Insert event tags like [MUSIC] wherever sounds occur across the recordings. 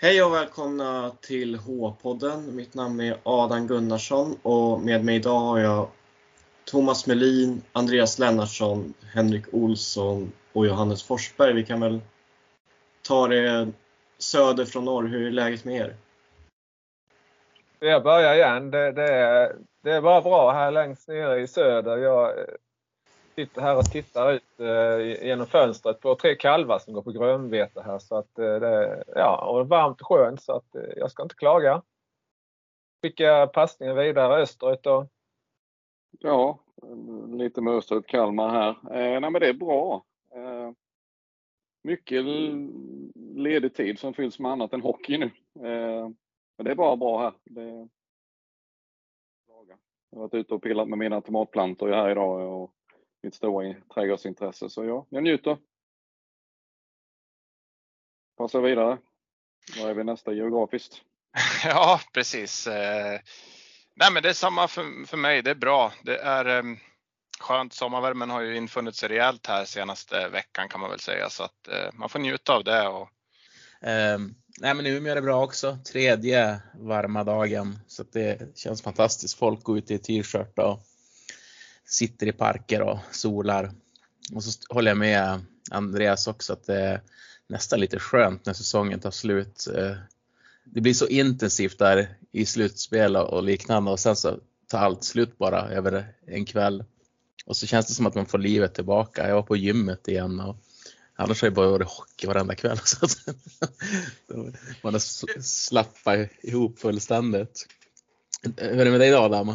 Hej och välkomna till H-podden. Mitt namn är Adam Gunnarsson och med mig idag har jag Thomas Melin, Andreas Lennartsson, Henrik Olsson och Johannes Forsberg. Vi kan väl ta det söder från norr. Hur är läget med er? Jag börjar igen. Det, det, är, det är bara bra här längst nere i söder. Jag sitter här och tittar ut eh, genom fönstret på tre kalvar som går på grönvete här. Så att, eh, det, ja, och varmt och skönt så att eh, jag ska inte klaga. Skicka passningen vidare österut då. Ja, lite med österut Kalmar här. Eh, nej men det är bra. Eh, mycket ledig tid som fylls med annat än hockey nu. Eh, men det är bara bra här. Det, jag har varit ute och pillat med mina tomatplantor här idag och mitt stora trädgårdsintresse. Så ja, jag njuter. Passar vidare. Var är vi nästa geografiskt? [LAUGHS] Ja, precis. Eh, nej, men det är samma för, för mig. Det är bra. Det är ehm, skönt. Sommarvärmen har ju infunnit sig rejält här senaste veckan kan man väl säga så att eh, man får njuta av det. Och... Um, nej, men Umeå är det bra också. Tredje varma dagen så att det känns fantastiskt. Folk går ut i t-shirt och sitter i parker och solar. Och så håller jag med Andreas också att det är nästan lite skönt när säsongen tar slut. Eh, det blir så intensivt där i slutspel och liknande och sen så tar allt slut bara över en kväll. Och så känns det som att man får livet tillbaka. Jag var på gymmet igen och annars har jag bara varit hockey varenda kväll. [LAUGHS] Så man har slappat ihop fullständigt. Hur är det med dig Adam?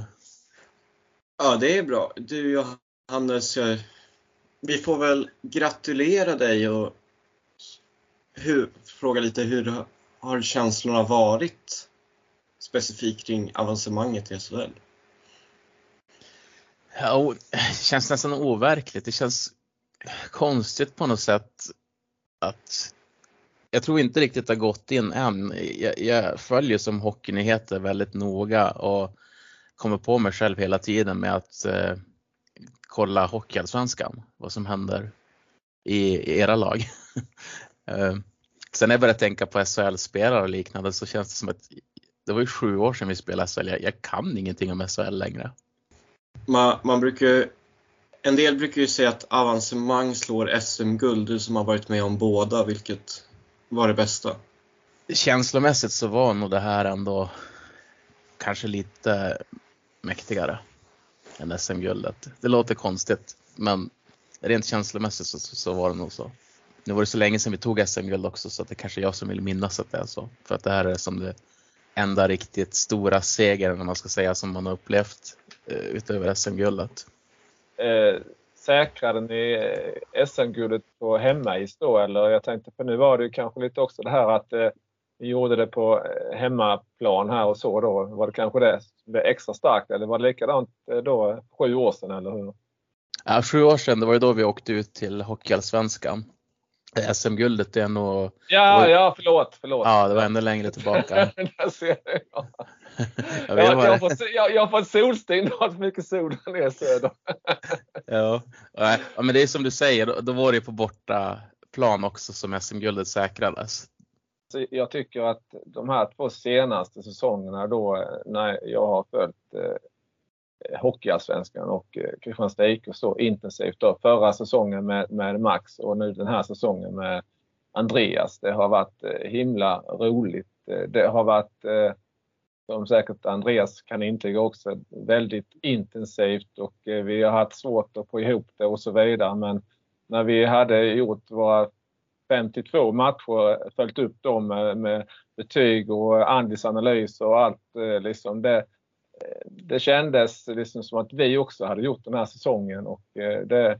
Ja, det är bra. Du Johannes, vi får väl gratulera dig och hur, fråga lite hur har känslorna varit specifikt kring avancemanget i SHL? Ja, det känns nästan overkligt. Det känns konstigt på något sätt att jag tror inte riktigt det har gått in än. Jag, jag följer som hockeynyheter väldigt noga och kommer på mig själv hela tiden med att eh, kolla Hockeyallsvenskan, vad som händer i, i era lag. [LAUGHS] eh, sen när jag började tänka på SHL-spelare och liknande så känns det som att det var ju sju år sedan vi spelade SHL. Jag, jag kan ingenting om SHL längre. Man, man brukar en del brukar ju säga att avancemang slår SM-guld. Du som har varit med om båda, vilket var det bästa? Känslomässigt så var nog det här ändå kanske lite mäktigare än SM-guldet. Det låter konstigt, men rent känslomässigt så, så var det nog så. Nu var det så länge sedan vi tog SM-guld också så att det kanske är jag som vill minnas att det är så. För att det här är som det enda riktigt stora segern, om man ska säga, som man har upplevt eh, utöver SM-guldet. Eh, säkrade ni eh, SM-guldet på hemmais då eller? Jag tänkte, för nu var det ju kanske lite också det här att eh, gjorde det på eh, hemmaplan här och så då. Var det kanske det blev extra starkt eller var det likadant eh, då sju år sedan eller hur? Ja, sju år sedan, det var ju då vi åkte ut till Hockeyallsvenskan. SM-guldet är nog... Ja, var... ja, förlåt, förlåt. Ja, det var ännu längre tillbaka. [LAUGHS] [LAUGHS] [LAUGHS] jag, jag, jag, jag, får, jag, jag får solsting, det har så mycket sol där nere söder. ja, ja, men det är som du säger, då, då var det på borta plan också som SM-guldet säkrades jag tycker att de här två senaste säsongerna då när jag har följt eh, Hockeyallsvenskan och eh, Kristianstad IK så intensivt. Då. Förra säsongen med, med Max och nu den här säsongen med Andreas. Det har varit eh, himla roligt. Eh, det har varit, eh, som säkert Andreas kan intyga också, väldigt intensivt och eh, vi har haft svårt att få ihop det och så vidare. Men när vi hade gjort våra 52 matcher, följt upp dem med, med betyg och Andys analys och allt. Eh, liksom det, eh, det kändes liksom som att vi också hade gjort den här säsongen och eh, det,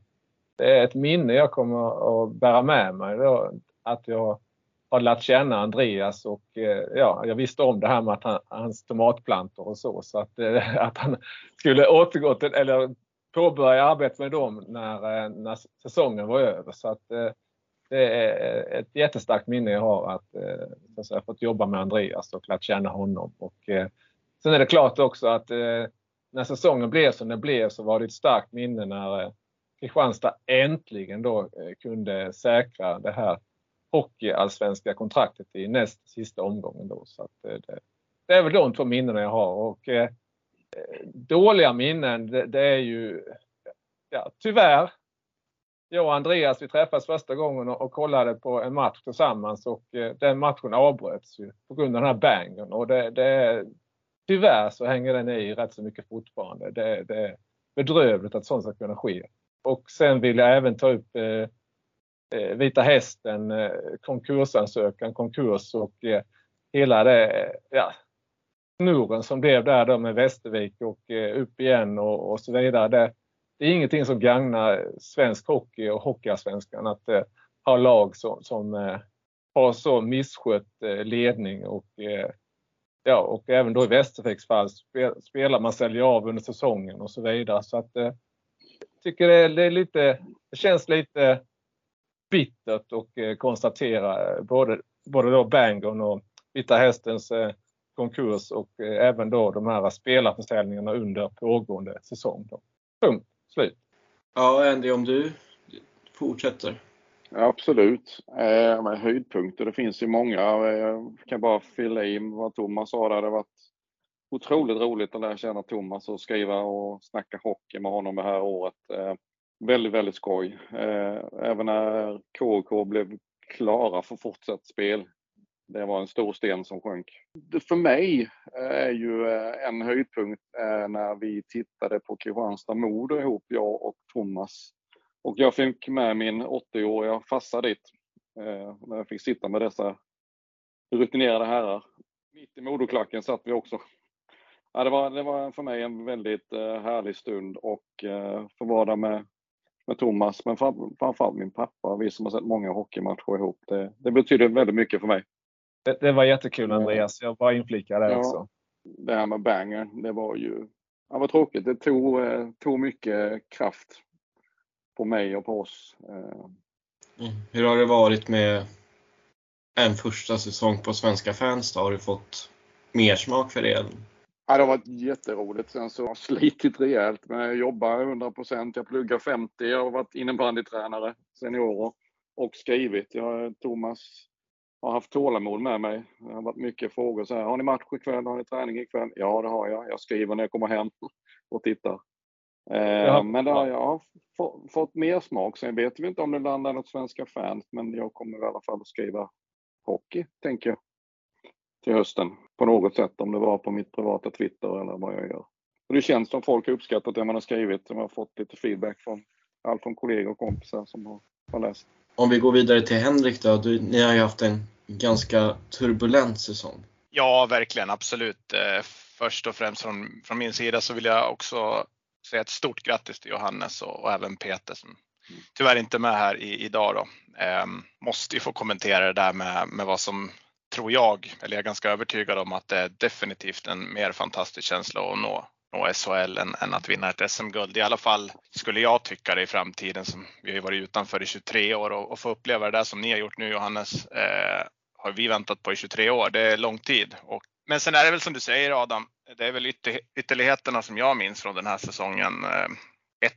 det är ett minne jag kommer att bära med mig. Då, att jag har lärt känna Andreas och ja, jag visste om det här med att han, hans tomatplantor och så. Så att, [LAUGHS] att han skulle återgå till, eller påbörja arbetet med dem när, när säsongen var över. Så att, det är eh, ett jättestarkt minne jag har att, eh, att säga, fått jobba med Andreas och lärt känna honom. Och, eh, sen är det klart också att eh, när säsongen blev som den blev så var det ett starkt minne när eh, Kristianstad äntligen då eh, kunde säkra det här hockeyallsvenska kontraktet i näst sista omgången då. Så att det, det är väl de två minnena jag har. Och, dåliga minnen, det, det, är ju ja, tyvärr. Jag och Andreas vi träffades första gången och, kollade på en match tillsammans och eh, den matchen avbröts ju på grund av den här bangen. Och det, det, tyvärr så hänger den i rätt så mycket fortfarande. Det, det är bedrövligt att sånt ska kunna ske. Och sen vill jag även ta upp eh, eh Vita Hästen, eh, konkursansökan, konkurs och eh, hela det, eh, ja, snurren som blev där då med Västervik och eh, upp igen och, och så vidare. Det, det, är ingenting som gagnar svensk hockey och hockeyallsvenskan att eh, ha lag som, som eh, har så misskött eh, ledning och eh, ja, och även då i Västerviks fall spelar man säljer av under säsongen och så vidare. Så att jag tycker det, det, är lite, det känns lite bittert att eh, konstatera både, både då Bangon och Vita Hästens konkurs och även då de här spelarförsäljningarna under pågående säsong. Då. Punkt. Slut. Ja, Andy, om du fortsätter. Absolut. Eh, med höjdpunkter, det finns ju många. Jag kan bara fylla i vad Thomas sa där. Det har varit otroligt roligt att lära känna Thomas och skriva och snacka hockey med honom det här året. Eh, väldigt, väldigt skoj. Eh, även när KK blev klara för fortsatt spel det var en stor sten som sjönk. För mig eh, är ju eh, en höjdpunkt eh, när vi tittade på Kristianstad Modo ihop, jag och Thomas. Och jag fick med min 80-åriga farsa dit. När jag fick sitta med dessa rutinerade herrar. Mitt i Modoklacken satt vi också. Ja, det, var, det var för mig en väldigt härlig stund och få vara där med, med Thomas, men framförallt min pappa. Vi som har sett många hockeymatcher ihop. Det, det betyder väldigt mycket för mig. Det, det var jättekul Andreas. Jag bara inflikar där ja, också. Det här med banger, det var ju ja, vad tråkigt. Det tog, eh, tog mycket kraft på mig och på oss. Eh. Mm. Hur har det varit med en första säsong på Svenska fans? Då? Har du fått mer smak för det? Ja, det har varit jätteroligt. Sen så har jag slitit rejält. Men jag jobbar 100 procent. Jag pluggar 50. Jag har varit innebandytränare seniorer och skrivit. Jag, Thomas har haft tålamod med mig. Det har varit mycket frågor så här, har ni match ikväll? Har ni träning ikväll? Ja, det har jag. Jag skriver när jag kommer hem [LAUGHS] och tittar. Eh, men där, jag har fått mer smak. Sen vet vi inte om det landar något svenska fans, men jag kommer i alla fall att skriva hockey, tänker jag, till hösten på något sätt. Om det var på mitt privata Twitter eller vad jag gör. Och det känns som folk har uppskattat det man har skrivit. Jag har fått lite feedback från allt från kollegor och kompisar som har, har läst. Om vi går vidare till Henrik då. Du, ni har ju haft en ganska turbulent säsong. Ja, verkligen, absolut. Eh, först och främst från, från min sida så vill jag också säga ett stort grattis till Johannes och, och även Peter som tyvärr inte är med här i, idag. Då. Ehm, måste ju få kommentera det där med, med vad som tror jag, eller jag är ganska övertygad om att det är definitivt en mer fantastisk känsla att nå, nå SHL än, än att vinna ett SM-guld. I alla fall skulle jag tycka det i framtiden. Som vi har ju varit utanför i 23 år och, och få uppleva det där som ni har gjort nu Johannes. Eh, har vi väntat på i 23 år. Det är lång tid. Och, men sen är det väl som du säger Adam, det är väl ytter, ytterligheterna som jag minns från den här säsongen. Eh,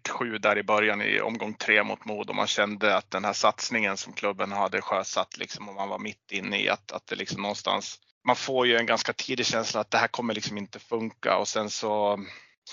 1-7 där i början i omgång tre mot Modo. man kände att den här satsningen som klubben hade sjösatt liksom och man var mitt inne i att, att det liksom någonstans man får ju en ganska tidig känsla att det här kommer liksom inte funka och sen så,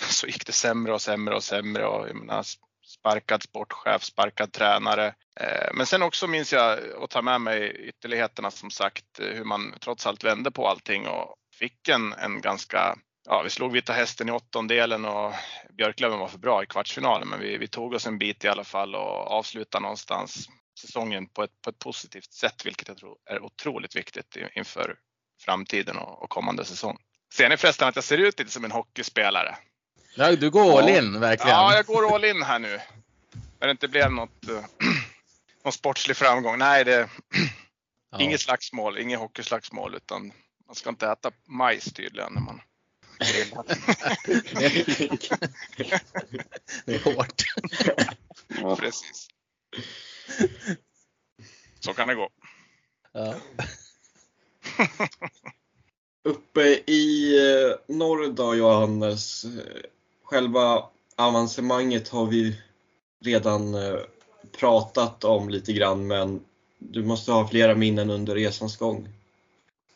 [LAUGHS] så gick det sämre och sämre och sämre och jag menar, sparkad sportchef, sparkad tränare. Eh, men sen också minns jag och tar med mig ytterligheterna som sagt hur man trots allt vände på allting och fick en, en ganska Ja, vi slog Vita Hästen i åttondelen och Björklöven var för bra i kvartsfinalen, men vi, vi tog oss en bit i alla fall och avslutade någonstans säsongen på ett, på ett positivt sätt, vilket jag tror är otroligt viktigt inför framtiden och, och kommande säsong. Ser ni förresten att jag ser ut lite som en hockeyspelare? Ja, du går all in verkligen. Ja, jag går all in här nu. När det inte blev något, uh, [CLEARS THROAT] någon sportslig framgång. Nej, det [CLEARS THROAT] ja. inget slagsmål, inget hockeyslagsmål utan man ska inte äta majs tydligen när man [LAUGHS] det är hårt. Ja. Precis. Så kan det gå. Ja. Uppe i eh, norr då Johannes, själva avancemanget har vi redan eh, pratat om lite grann men du måste ha flera minnen under resans gång.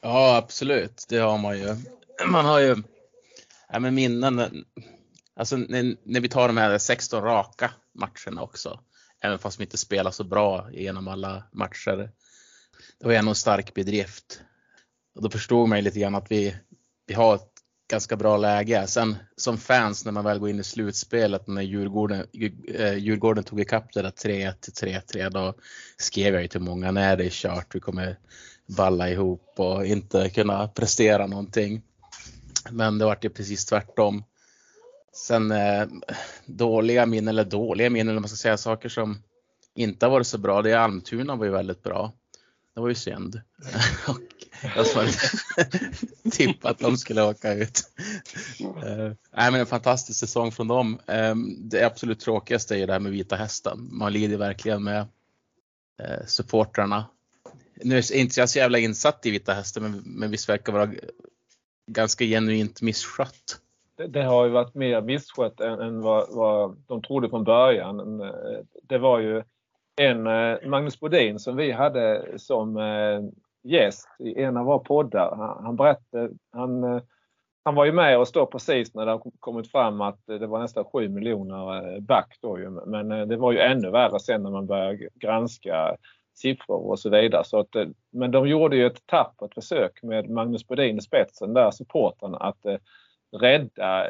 Ja, absolut. Det har man ju. Man har ju ja, men minnen. Eh, alltså när, när vi tar de här 16 raka matcherna också. Även fast vi inte spelar så bra genom alla matcher. Det var ändå en stark bedrift. Och då förstod man ju lite grann att vi, vi har ett ganska bra läge. Sen som fans när man väl går in i slutspelet när Djurgården, eh, Djurgården tog ikapp det där 3-1 till 3-3 då skrev jag ju till många när det är kört, vi kommer balla ihop och inte kunna prestera någonting. Men det vart ju precis tvärtom. Sen eh, dåliga minnen, eller dåliga minnen, eller man ska säga saker som inte har varit så bra. Det är Almtuna var ju väldigt bra. Det var ju synd. [LAUGHS] och jag hade [LAUGHS] tippat att de skulle åka ut. Uh, nej, men en fantastisk säsong från dem. Um, det absolut tråkigaste är ju det här med Vita Hästen. Man lider verkligen med uh, supportrarna. Nu är inte jag så jävla insatt i Vita Hästen, men, men visst verkar vara ganska genuint misskött. Det, det, har ju varit mer misskött än, än vad, vad, de trodde från början. Eh, det var ju en Magnus Bodin som vi hade som gäst i en av våra poddar. Han, han berättade, han, eh, han var ju med och stod precis när det har kommit fram att det var nästan 7 miljoner eh, back då ju. Men eh, det var ju ännu värre sen när man började granska siffror och så vidare. Så att, men de gjorde ju ett tappert försök med Magnus Bodin i spetsen där, supporten, att rädda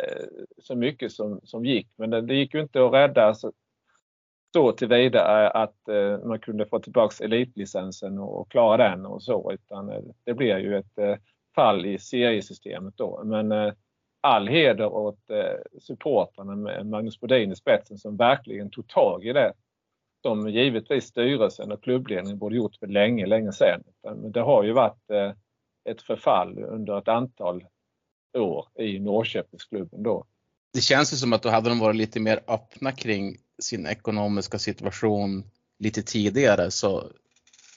så mycket som, som gick. Men det, det gick ju inte att rädda så tillvida eh, att eh, man kunde få tillbaks elitlicensen och klara den och så. Utan eh, det blir ju ett fall i seriesystemet då. Men all heder åt supportrarna med Magnus Bodin i spetsen som verkligen tog tag i det. Som givetvis styrelsen och klubbledningen borde gjort för länge, länge sedan. Men det har ju varit ett förfall under ett antal år i Norrköpingsklubben då. Det känns ju som att då hade de varit lite mer öppna kring sin ekonomiska situation lite tidigare så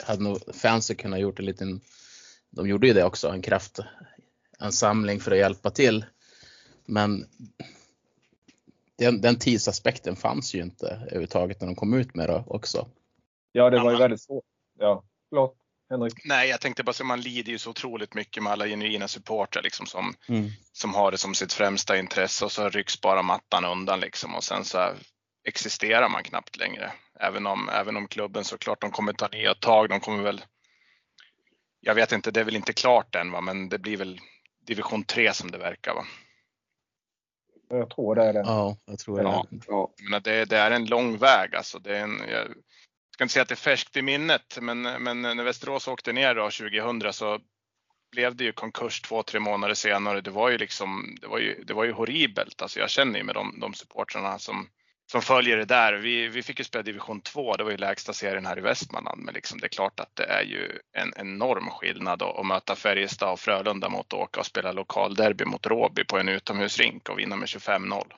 hade nog fansen kunnat gjort en liten, de gjorde ju det också, en kraftansamling för att hjälpa till. Men den, den tidsaspekten fanns ju inte överhuvudtaget när de kom ut med det också. Ja, det var ju väldigt svårt. Ja, förlåt. Henrik? Nej, jag tänkte bara att man lider ju så otroligt mycket med alla genuina supportrar liksom som, mm. som har det som sitt främsta intresse och så rycks bara mattan undan liksom och sen så existerar man knappt längre. Även om, även om klubben såklart, de kommer ta nya tag. De kommer väl, jag vet inte, det är väl inte klart än va, men det blir väl division 3 som det verkar va. Jag tror det är det. Ja, jag tror det. Ja, ja. Men det, det, är en lång väg alltså. Det är en, jag ska inte säga att det är färskt i minnet, men, men när Västerås åkte ner då 2000 så blev det ju konkurs två, tre månader senare. Det var ju liksom, det var ju, det var ju horribelt. Alltså jag känner ju med de, de supportrarna som, som följer det där. Vi, vi fick ju spela division 2, det var ju lägsta serien här i Västmanland, men liksom det är klart att det är ju en enorm skillnad att möta Färjestad och Frölunda mot att åka och spela lokalderby mot Råby på en utomhusrink och vinna med 25-0.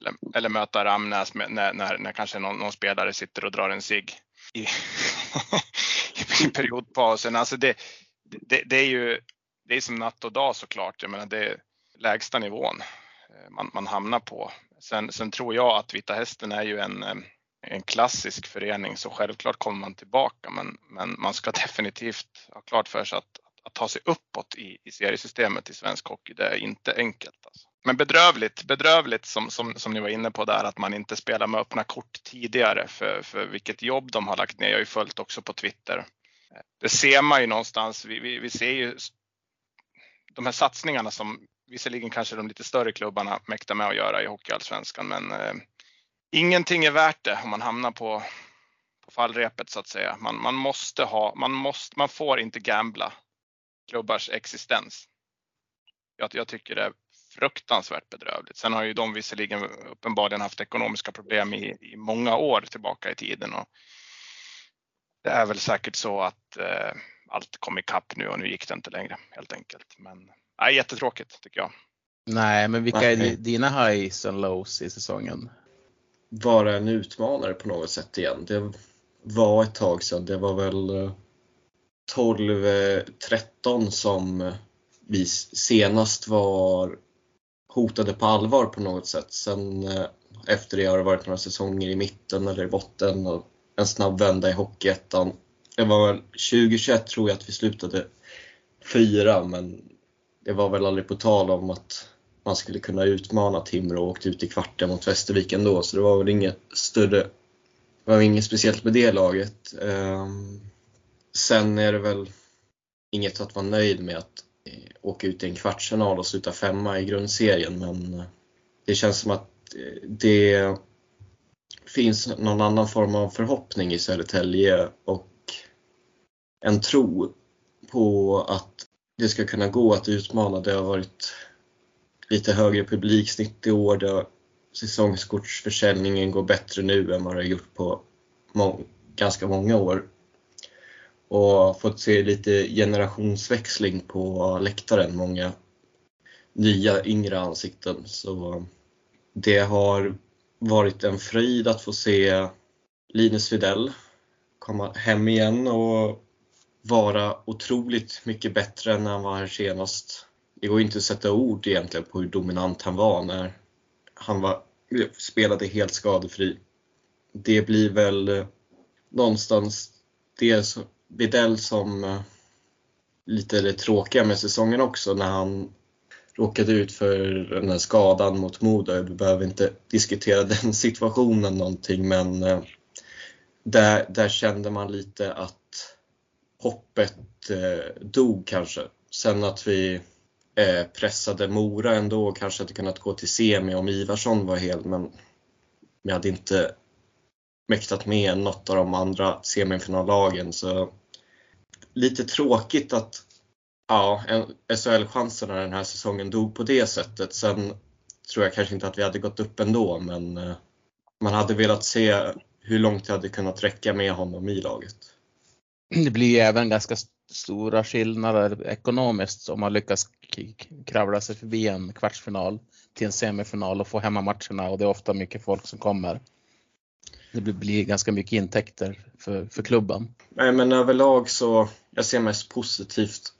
Eller, eller, möta Ramnäs med, när, när, när kanske någon, någon, spelare sitter och drar en cigg i, [LAUGHS] i periodpausen. Alltså det, det, det, är ju det är som natt och dag såklart. Jag menar det är lägsta nivån eh, man, man hamnar på. Sen, sen tror jag att Vita Hästen är ju en, eh, en klassisk förening så självklart kommer man tillbaka men, men man ska [LAUGHS] definitivt ha klart för sig att, att ta sig uppåt i, i seriesystemet i svensk hockey, det är inte enkelt. Alltså. Men bedrövligt, bedrövligt som, som, som ni var inne på där att man inte spelar med öppna kort tidigare för, för vilket jobb de har lagt ner. Jag har ju följt också på Twitter. Det ser man ju någonstans. Vi, vi, vi ser ju de här satsningarna som visserligen kanske de lite större klubbarna mäktar med att göra i Hockeyallsvenskan, men eh, ingenting är värt det om man hamnar på, på fallrepet så att säga. Man, man måste ha, man måste, man får inte gambla klubbars existens. Jag, jag tycker det är fruktansvärt bedrövligt. Sen har ju de visserligen uppenbarligen haft ekonomiska problem i, i många år tillbaka i tiden och det är väl säkert så att eh, allt kom ikapp nu och nu gick det inte längre helt enkelt. Men Nej, jättetråkigt tycker jag. Nej, men vilka är dina highs and lows i säsongen? Vara en utmanare på något sätt igen. Det var ett tag sedan. Det var väl 12-13 eh, som vi senast var hotade på allvar på något sätt. Sen eh, efter det har det varit några säsonger i mitten eller i botten och en snabb vända i Hockeyettan det var väl 2021 tror jag att vi slutade fyra, men det var väl aldrig på tal om att man skulle kunna utmana Timrå och åkte ut i kvarten mot Västervik ändå, så det var väl inget större, det var inget speciellt med det laget. Ehm, sen är det väl inget att vara nöjd med att eh, åka ut i en kvartsfinal och sluta femma i grundserien, men eh, det känns som att eh, det finns någon annan form av förhoppning i Södertälje och en tro på att det ska kunna gå att utmana. Det har varit lite högre publiksnitt i år. Det säsongskortsförsäljningen går bättre nu än vad det har gjort på må ganska många år. Och fått se lite generationsväxling på läktaren. Många nya yngre ansikten. Så det har varit en fröjd att få se Linus Widell komma hem igen och vara otroligt mycket bättre än när han var här senast. Det går inte att sätta ord egentligen på hur dominant han var när han var, spelade helt skadefri. Det blir väl eh, någonstans det Widell som eh, lite det tråkiga med säsongen också när han råkade ut för den här skadan mot Modo. Vi behöver inte diskutera [LAUGHS] den situationen någonting men eh, där, där kände man lite att hoppet eh, dog kanske. Sen att vi eh, pressade Mora ändå och kanske hade kunnat gå till semi om Ivarsson var hel men vi hade inte mäktat med något av de andra semifinallagen så lite tråkigt att ja, SHL-chanserna den här säsongen dog på det sättet. Sen tror jag kanske inte att vi hade gått upp ändå men eh, man hade velat se hur långt det hade kunnat räcka med honom i laget. Det blir ju även ganska stora skillnader ekonomiskt om man lyckas kravla sig förbi en kvartsfinal till en semifinal och få hemmamatcherna och det är ofta mycket folk som kommer. Det blir ganska mycket intäkter för, för klubben. Nej men överlag så, jag ser mest positivt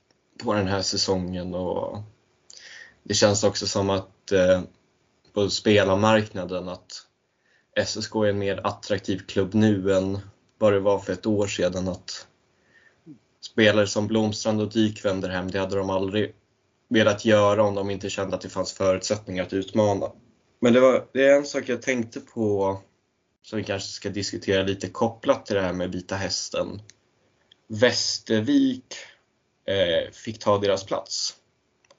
på den här säsongen och det känns också som att eh, på spelarmarknaden att SSK är en mer attraktiv klubb nu än vad det var för ett år sedan. Att spelare som Blomstrand och Dyk vänder hem, det hade de aldrig velat göra om de inte kände att det fanns förutsättningar att utmana. Men det, var, det är en sak jag tänkte på som vi kanske ska diskutera lite kopplat till det här med Vita Hästen. Västervik eh, fick ta deras plats.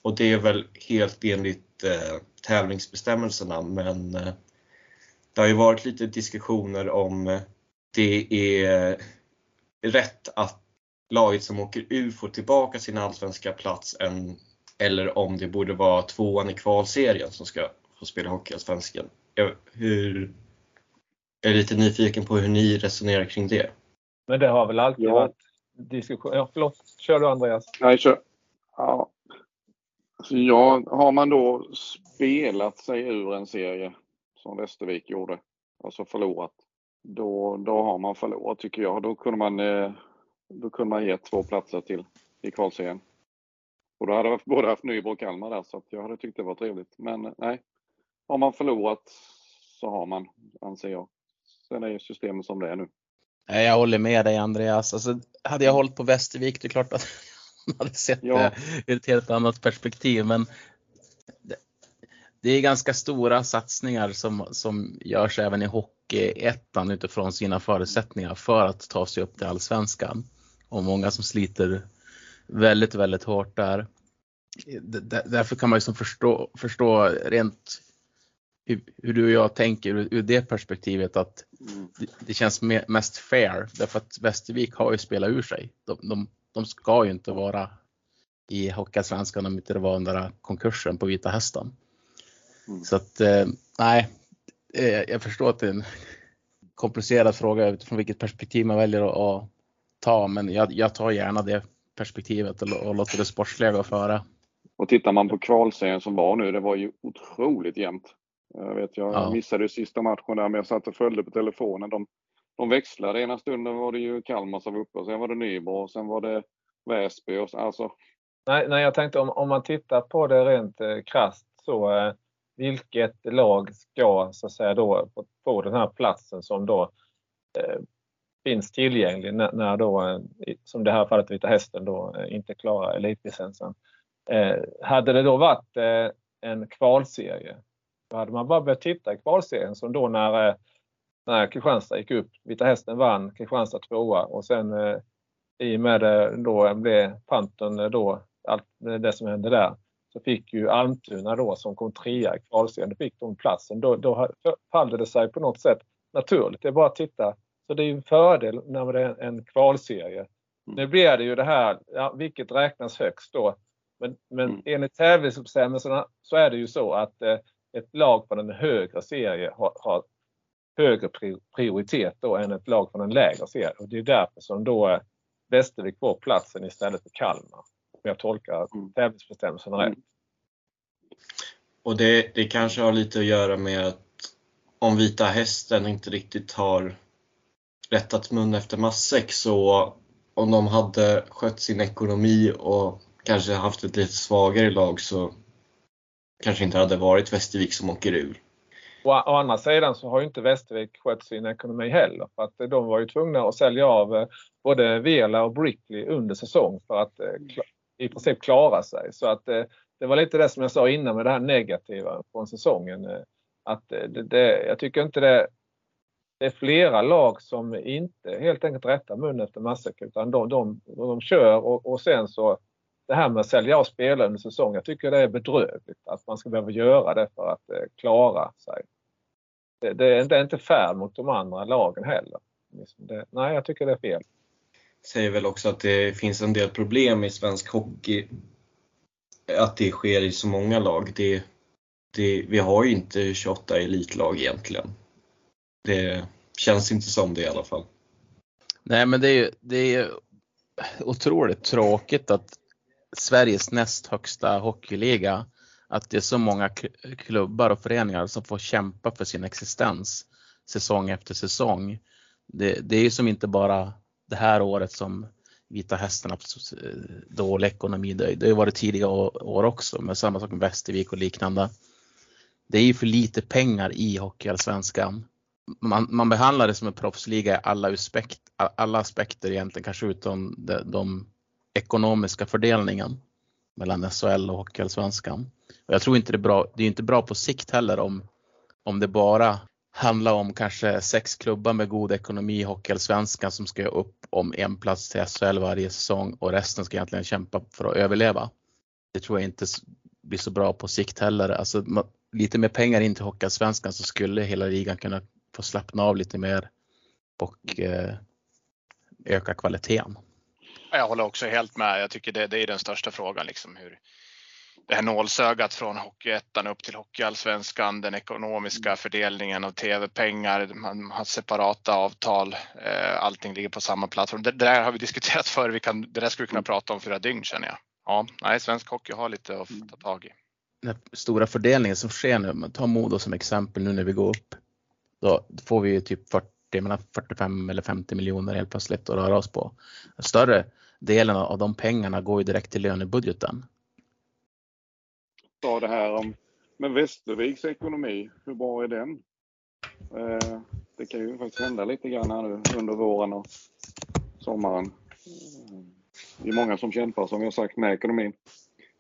Och det är väl helt enligt eh, tävlingsbestämmelserna men eh, det har ju varit lite diskussioner om eh, det är eh, rätt att laget som åker ur får tillbaka sin allsvenska plats än, eller om det borde vara tvåan i kvalserien som ska få spela Hockeyallsvenskan. Hur, jag är lite nyfiken på hur ni resonerar kring det. Men det har väl alltid ja. varit diskussion. Ja, förlåt, kör du Andreas. Nej, kör. Ja. Så ja, har man då spelat sig ur en serie som Västervik gjorde, alltså förlorat, då, då har man förlorat tycker jag. Då kunde man, eh, då kunde man ge två platser till i kvalserien. Och då hade jag både haft Nybro och Kalmar där så jag hade tyckt det var trevligt. Men nej, har man förlorat så har man, anser jag. Sen är systemet som det är nu. Jag håller med dig Andreas. Alltså, hade jag hållit på Västervik, det är klart att [LAUGHS] man hade sett ja. det ur ett helt annat perspektiv. Men det, det är ganska stora satsningar som, som görs även i Hockeyettan utifrån sina förutsättningar för att ta sig upp till Allsvenskan. Och många som sliter väldigt, väldigt hårt där. Därför kan man ju förstå, förstå rent hur, hur, du och jag tänker ur, ur det perspektivet att mm. det, det, känns mest fair därför att Västervik har ju spelat ur sig. De, de, de ska ju inte vara i Hockeyallsvenskan om inte det var den där konkursen på Vita Hästen. Mm. Så att eh, nej, eh, jag förstår att det är en [LAUGHS] komplicerad fråga utifrån vilket perspektiv man väljer att ta, men jag, jag, tar gärna det perspektivet och, och låter det sportsliga gå före. Och tittar man på kvalserien som var nu, det var ju otroligt jämnt. Jag vet, jag ja. missade sista matchen där, men jag satt och följde på telefonen. De, de växlade. Ena stunden var det ju Kalmar som var uppe och sen var det Nybro och sen var det Väsby. Och så, alltså. nej, nej, jag tänkte om, om man tittar på det rent eh, krasst så eh, vilket lag ska så att säga då få den här platsen som då eh, finns tillgänglig när, när då, eh, som det här fallet Vita Hästen då, eh, inte klarar elitlicensen. Eh, hade det då varit eh, en kvalserie, då hade man bara börjat titta i kvalserien som då när, eh, när Kristianstad gick upp. Vita Hästen vann, Kristianstad tvåa och sen eh, i och med det då blev Pantern då, allt det som hände där, så fick ju Almtuna då som kom trea i kvalserien, då fick de platsen. Då, då faller det sig på något sätt naturligt. Det är bara att titta. Så det är en fördel när det är en kvalserie. Mm. Nu blir det ju det här, ja, vilket räknas högst då? Men, men mm. enligt tävlingsbestämmelserna så är det ju så att eh, ett lag från en högre serie har, har högre prioritet då än ett lag från en lägre serie. Och det är därför som då eh, Västervik får platsen istället för Kalmar. Om jag tolkar mm. tävlingsbestämmelserna mm. rätt. Och det, det kanske har lite att göra med att om Vita Hästen inte riktigt har rättat mun efter matsäck så om de hade skött sin ekonomi och kanske haft ett lite svagare lag så kanske inte hade varit Västervik som åker ur. Å, å andra sidan så har ju inte Västervik skött sin ekonomi heller för att de var ju tvungna att sälja av eh, både Vela och Brickley under säsong för att eh, i princip klara sig. Så att eh, det var lite det som jag sa innan med det här negativa från säsongen. Eh, att eh, det, det, jag tycker inte det, det är flera lag som inte helt enkelt rättar mun efter matsäck utan de, de, de kör och, och sen så det här med att sälja av spelare under säsong, jag tycker det är bedrövligt att man ska behöva göra det för att eh, klara sig. Det, det, är, det, är inte fair mot de andra lagen heller. Liksom det, nej, jag tycker det är fel. Säger väl också att det finns en del problem i svensk hockey. Att det sker i så många lag. Det, det, vi har ju inte 28 elitlag egentligen. Det känns inte som det i alla fall. Nej, men det är ju det är otroligt tråkigt att Sveriges näst högsta hockeyliga att det är så många klubbar och föreningar som får kämpa för sin existens säsong efter säsong. Det, det är ju som inte bara det här året som Vita Hästen har eh, dålig ekonomi. Det, det har varit tidiga år också, men samma sak med Västervik och liknande. Det är ju för lite pengar i Hockeyallsvenskan. Man, man behandlar det som en proffsliga i alla, aspekt, alla aspekter egentligen, kanske utom de, de ekonomiska fördelningen mellan SHL och Hockeyallsvenskan. jag tror inte det är bra, det är inte bra på sikt heller om, om det bara handlar om kanske sex klubbar med god ekonomi i Hockeyallsvenskan som ska upp om en plats till SHL varje säsong och resten ska egentligen kämpa för att överleva. Det tror jag inte blir så bra på sikt heller. Alltså, lite mer pengar in till Hockeyallsvenskan så skulle hela ligan kunna få slappna av lite mer och eh, öka kvaliteten. Jag håller också helt med. Jag tycker det, det är den största frågan. Liksom hur det här nålsögat från Hockeyettan upp till Hockeyallsvenskan, den ekonomiska mm. fördelningen av tv-pengar, man har separata avtal, eh, allting ligger på samma plattform. Det, det där har vi [LAUGHS] diskuterat förr, vi kan, det där skulle vi kunna mm. prata om flera dygn känner jag. Ja, nej, svensk hockey har lite att ta tag i. Den stora fördelningen som sker nu, ta Modo som exempel nu när vi går upp. Då får vi typ 40 mellan 45 eller 50 miljoner helt plötsligt att röra oss på. Större delen av de pengarna går ju direkt till lönebudgeten. Sa det här om men Västerviks ekonomi, hur bra är den? Eh, det kan ju faktiskt hända lite grann här nu under våren och sommaren. Det är många som kämpar som jag sagt med ekonomin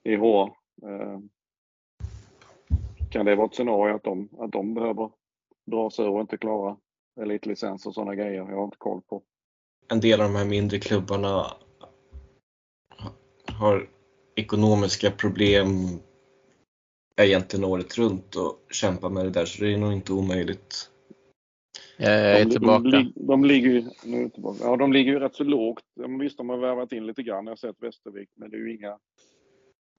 i HR. Eh, kan det vara ett scenario att de, att de behöver dra sig ur och inte klara elitlicens och sådana grejer? Jag har inte koll på. En del av de här mindre klubbarna har ekonomiska problem egentligen året runt och kämpar med det där så det är nog inte omöjligt. Jag är de, tillbaka. De, de, ligger ju, nu tillbaka. Ja, de ligger ju rätt så lågt. Visst, de har värvat in lite grann. Jag har sett Västervik, men det är ju inga...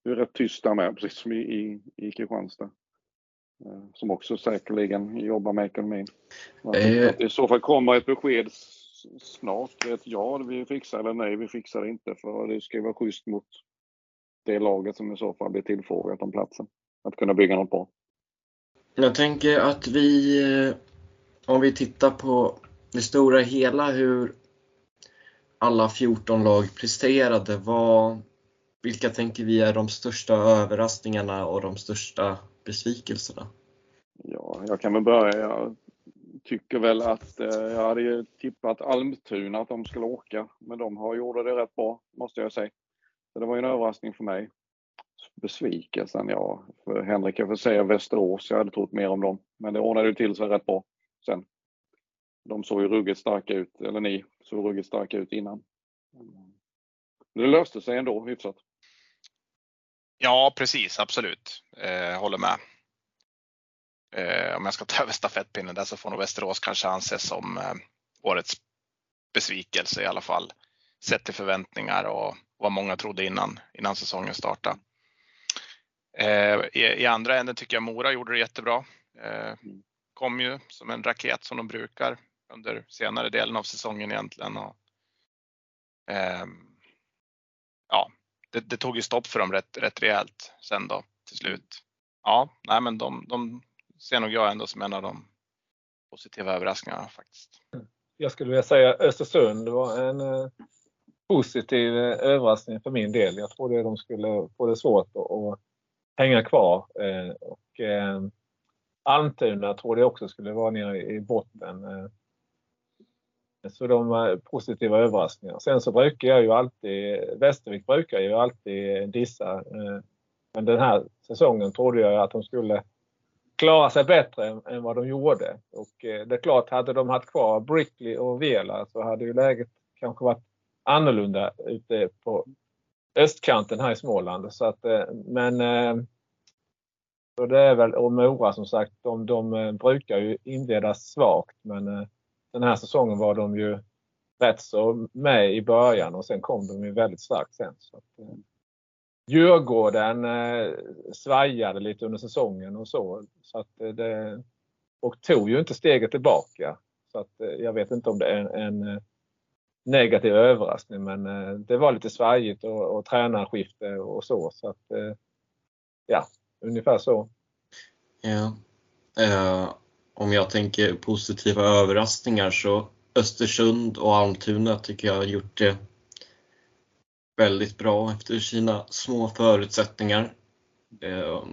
Det är rätt tyst där med, precis som i, i, i Kristianstad. Eh, som också säkerligen jobbar med ekonomin. Eh. I så fall kommer ett besked snart. Ett ja, vi fixar eller nej, vi fixar det inte. För det ska vara schysst mot det laget som i så fall blir tillfrågat om platsen. Att kunna bygga något bra. Jag tänker att vi, eh, om vi tittar på det stora hela, hur alla 14 lag presterade. Vad, vilka tänker vi är de största överraskningarna och de största besvikelserna? Ja, jag kan väl börja. Jag tycker väl att, eh, jag hade ju tippat Almtuna att de skulle åka, men de har gjort det rätt bra, måste jag säga. Så det var ju en överraskning för mig. Besvikelsen, ja, för Henrik jag får säga Västerås, jag hade trott mer om dem. Men det ordnade ju till sig rätt bra sen. De såg ju ruggigt starka ut, eller ni såg ruggigt starka ut innan. Det löste sig ändå hyfsat. Ja, precis, absolut. Eh, håller med. Eh, om jag ska ta över stafettpinnen där så får nog Västerås kanske anses som eh, årets besvikelse i alla fall. Sett till förväntningar och vad många trodde innan, innan säsongen startade. Eh, i, I andra änden tycker jag Mora gjorde det jättebra. Eh, kom ju som en raket som de brukar under senare delen av säsongen egentligen. Och, eh, ja, det, det, tog ju stopp för dem rätt, rätt rejält sen då till slut. Ja, nej men de, de ser nog jag ändå som en av de positiva överraskningarna faktiskt. Jag skulle vilja säga Östersund var en eh, positiv eh, överraskning för min del. Jag trodde de skulle få det svårt att hänga kvar. Eh, och Almtuna trodde jag också skulle vara nere i botten. Så de var positiva överraskningar. Sen så brukar jag ju alltid, Västervik brukar ju alltid dissa. Eh, men den här säsongen trodde jag att de skulle klara sig bättre än, vad de gjorde. Och eh, det är klart, hade de haft kvar Brickley och Vela så hade ju läget kanske varit annorlunda ute på östkanten här i Småland. Så att, eh, men så det är väl, och Mora som sagt, de, de brukar ju inleda svagt men den här säsongen var de ju rätt så med i början och sen kom de ju väldigt starkt sen. Så att, eh, Djurgården eh, svajade lite under säsongen och så. så att eh, det, och tog ju inte steget tillbaka. Så att, eh, jag vet inte om det är en, en eh, negativ överraskning men eh, det var lite svajigt och, och tränarskifte och så. så att, eh, ja, ungefär så. Ja eh, om jag tänker positiva överraskningar så Östersund och Almtuna tycker jag har gjort det väldigt bra efter sina små förutsättningar. Eh,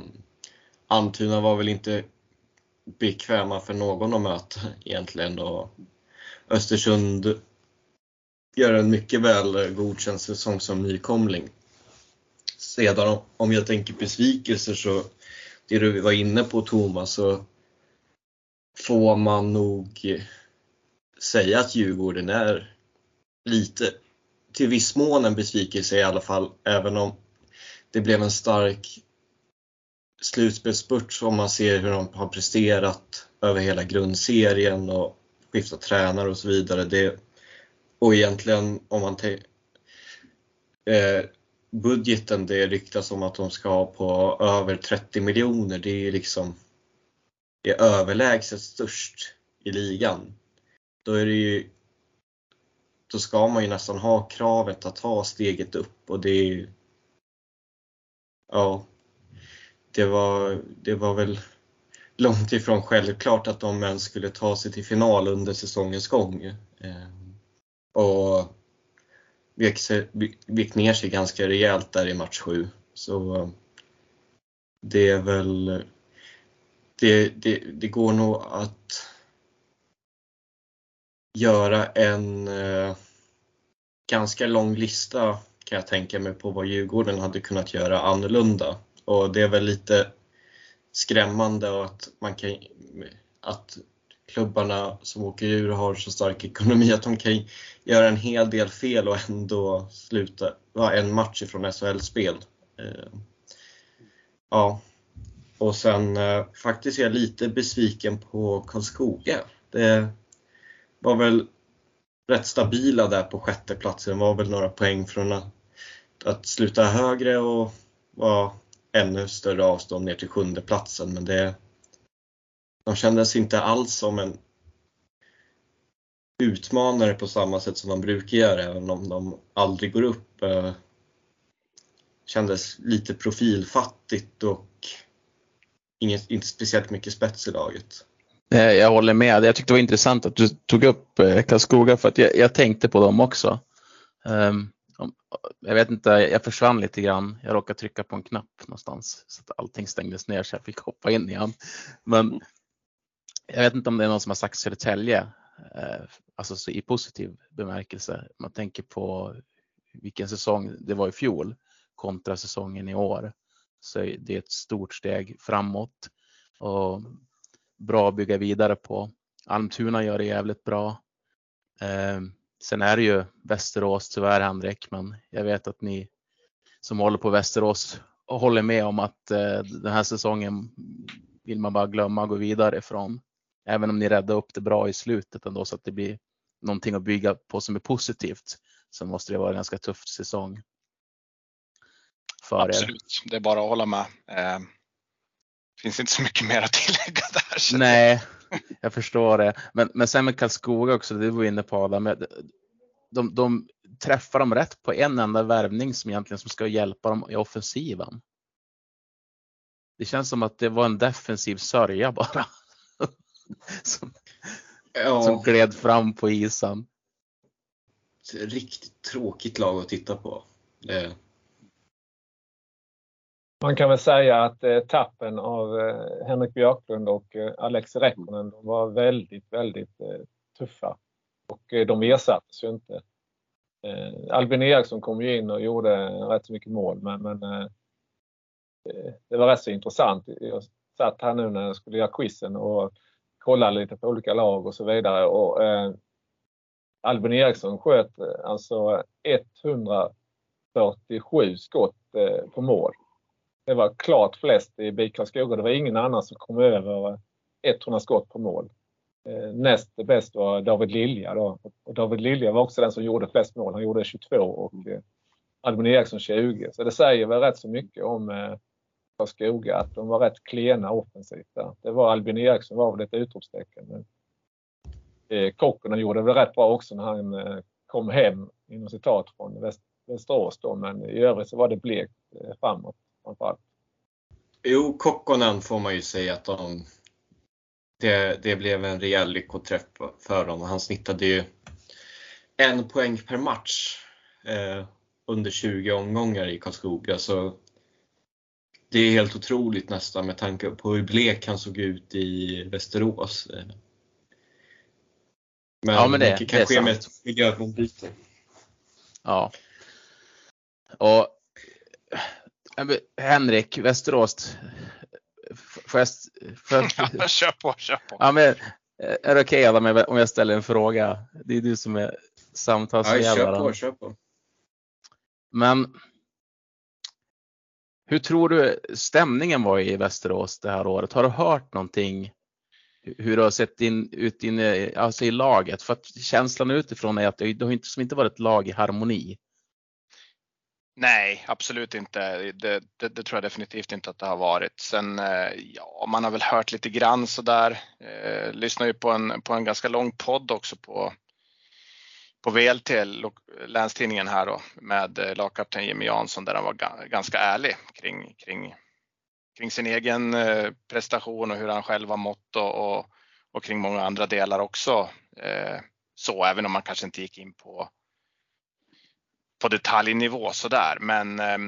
Almtuna var väl inte bekväma för någon att möta egentligen och Östersund gör en mycket väl godkänd säsong som nykomling. Sedan om jag tänker besvikelser så det du var inne på Thomas så får man nog säga att Djurgården är lite, till viss mån en besvikelse i alla fall, även om det blev en stark slutspelsspurt om man ser hur de har presterat över hela grundserien och skiftat tränare och så vidare. Det, och egentligen om man eh, budgeten det ryktas om att de ska ha på över 30 miljoner, det är liksom är överlägset störst i ligan, då är det ju då ska man ju nästan ha kravet att ta steget upp och det är ju Ja, det var, det var väl långt ifrån självklart att de ens skulle ta sig till final under säsongens gång. Eh, och vek, vek ner sig ganska rejält där i match 7. Så eh, det är väl det, det, det går nog att göra en eh, ganska lång lista kan jag tänka mig på vad Djurgården hade kunnat göra annorlunda. Och det är väl lite skrämmande att, man kan, att klubbarna som åker ur har så stark ekonomi att de kan göra en hel del fel och ändå sluta, vara en match ifrån SHL-spel. Eh, ja, och sen eh, faktiskt är jag lite besviken på Karlskoga. Det var väl rätt stabila där på sjätteplatsen. var väl några poäng från att, att sluta högre och var ännu större avstånd ner till sjunde platsen. Men det, de kändes inte alls som en utmanare på samma sätt som de brukar göra, även om de aldrig går upp. Eh, kändes lite profilfattigt och inget, inte speciellt mycket spets i laget. Jag håller med. Jag tyckte det var intressant att du tog upp eh, Karlskoga för att jag, jag tänkte på dem också. Um, jag vet inte, jag försvann lite grann. Jag råkade trycka på en knapp någonstans så att allting stängdes ner så jag fick hoppa in igen. Men jag vet inte om det är någon som har sagt Södertälje, eh, alltså så i positiv bemärkelse. Man tänker på vilken säsong det var i fjol kontra säsongen i år. Så det är ett stort steg framåt och bra att bygga vidare på. Almtuna gör det jävligt bra. Eh, sen är det ju Västerås tyvärr Henrik, men jag vet att ni som håller på Västerås håller med om att eh, den här säsongen vill man bara glömma och gå vidare ifrån. Även om ni räddar upp det bra i slutet ändå så att det blir någonting att bygga på som är positivt så måste det vara en ganska tuff säsong. För Absolut, er. det är bara att hålla med. Eh, finns inte så mycket mer att tillägga där. Nej, jag förstår det. Men, men sen med Karlskoga också, det var vi inne på Adam. De, de träffar dem rätt på en enda värvning som egentligen som ska hjälpa dem i offensiven. Det känns som att det var en defensiv sörja bara. [LAUGHS] som, ja. som gled fram på isen. Ett riktigt tråkigt lag att titta på. Det... Man kan väl säga att eh, tappen av eh, Henrik Björklund och eh, Alex Räkkonen var väldigt, väldigt tuffa. Och de ersattes ju inte. Albin Eriksson kom ju in och gjorde rätt så mycket mål men, men det var rätt så intressant. Jag satt här nu när jag skulle göra quizen och kollade lite på olika lag och så vidare. Och, Albin Eriksson sköt alltså 147 skott på mål. Det var klart flest i BIK Karlskoga. Det var ingen annan som kom över 100 skott på mål. Eh, näst bäst var David Lilja då. Och David Lilja var också den som gjorde flest mål. Han gjorde 22 och eh, Albin Eriksson 20. Så det säger väl rätt så mycket om eh, Karlskoga att de var rätt klena offensivt där. Det var Albin Eriksson var väl ett utropstecken. Men Kokkonen gjorde väl rätt bra också när han kom hem inom citat från Västerås då. Men i övrigt så var det blekt framåt framförallt. Jo, Kokkonen får man ju säga att de det, det blev en rejäl lyckoträff för dem. Han snittade ju en poäng per match eh, under 20 omgångar i Karlskoga. Så det är helt otroligt nästan med tanke på hur blek han såg ut i Västerås. Men, ja, men det, mycket kan det ske med ett miljöombyte. Ja. Och Henrik, Västerås, Får jag, får [LAUGHS] jag... kör på, kör på. Ja, men, är det okej okay, om jag ställer en fråga? Det är du som är samtalsledaren. Ja, kör på, kör på. Men hur tror du stämningen var i Västerås det här året? Har du hört någonting? Hur det har sett in, ut in, alltså i laget? För att känslan utifrån är att det, det har inte, som inte varit ett lag i harmoni. Nej, absolut inte. Det, det, det, tror jag definitivt inte att det har varit. Sen, eh, ja, man har väl hört lite grann sådär. Eh, lyssnar ju på en, på en ganska lång podd också på, på VLT, Länstidningen här då, med eh, lagkapten Jimmy Jansson där han var ganska ärlig kring, kring, kring sin egen eh, prestation och hur han själv har mått och, och, och kring många andra delar också. Eh, så även om man kanske inte gick in på på detaljnivå sådär. Men eh,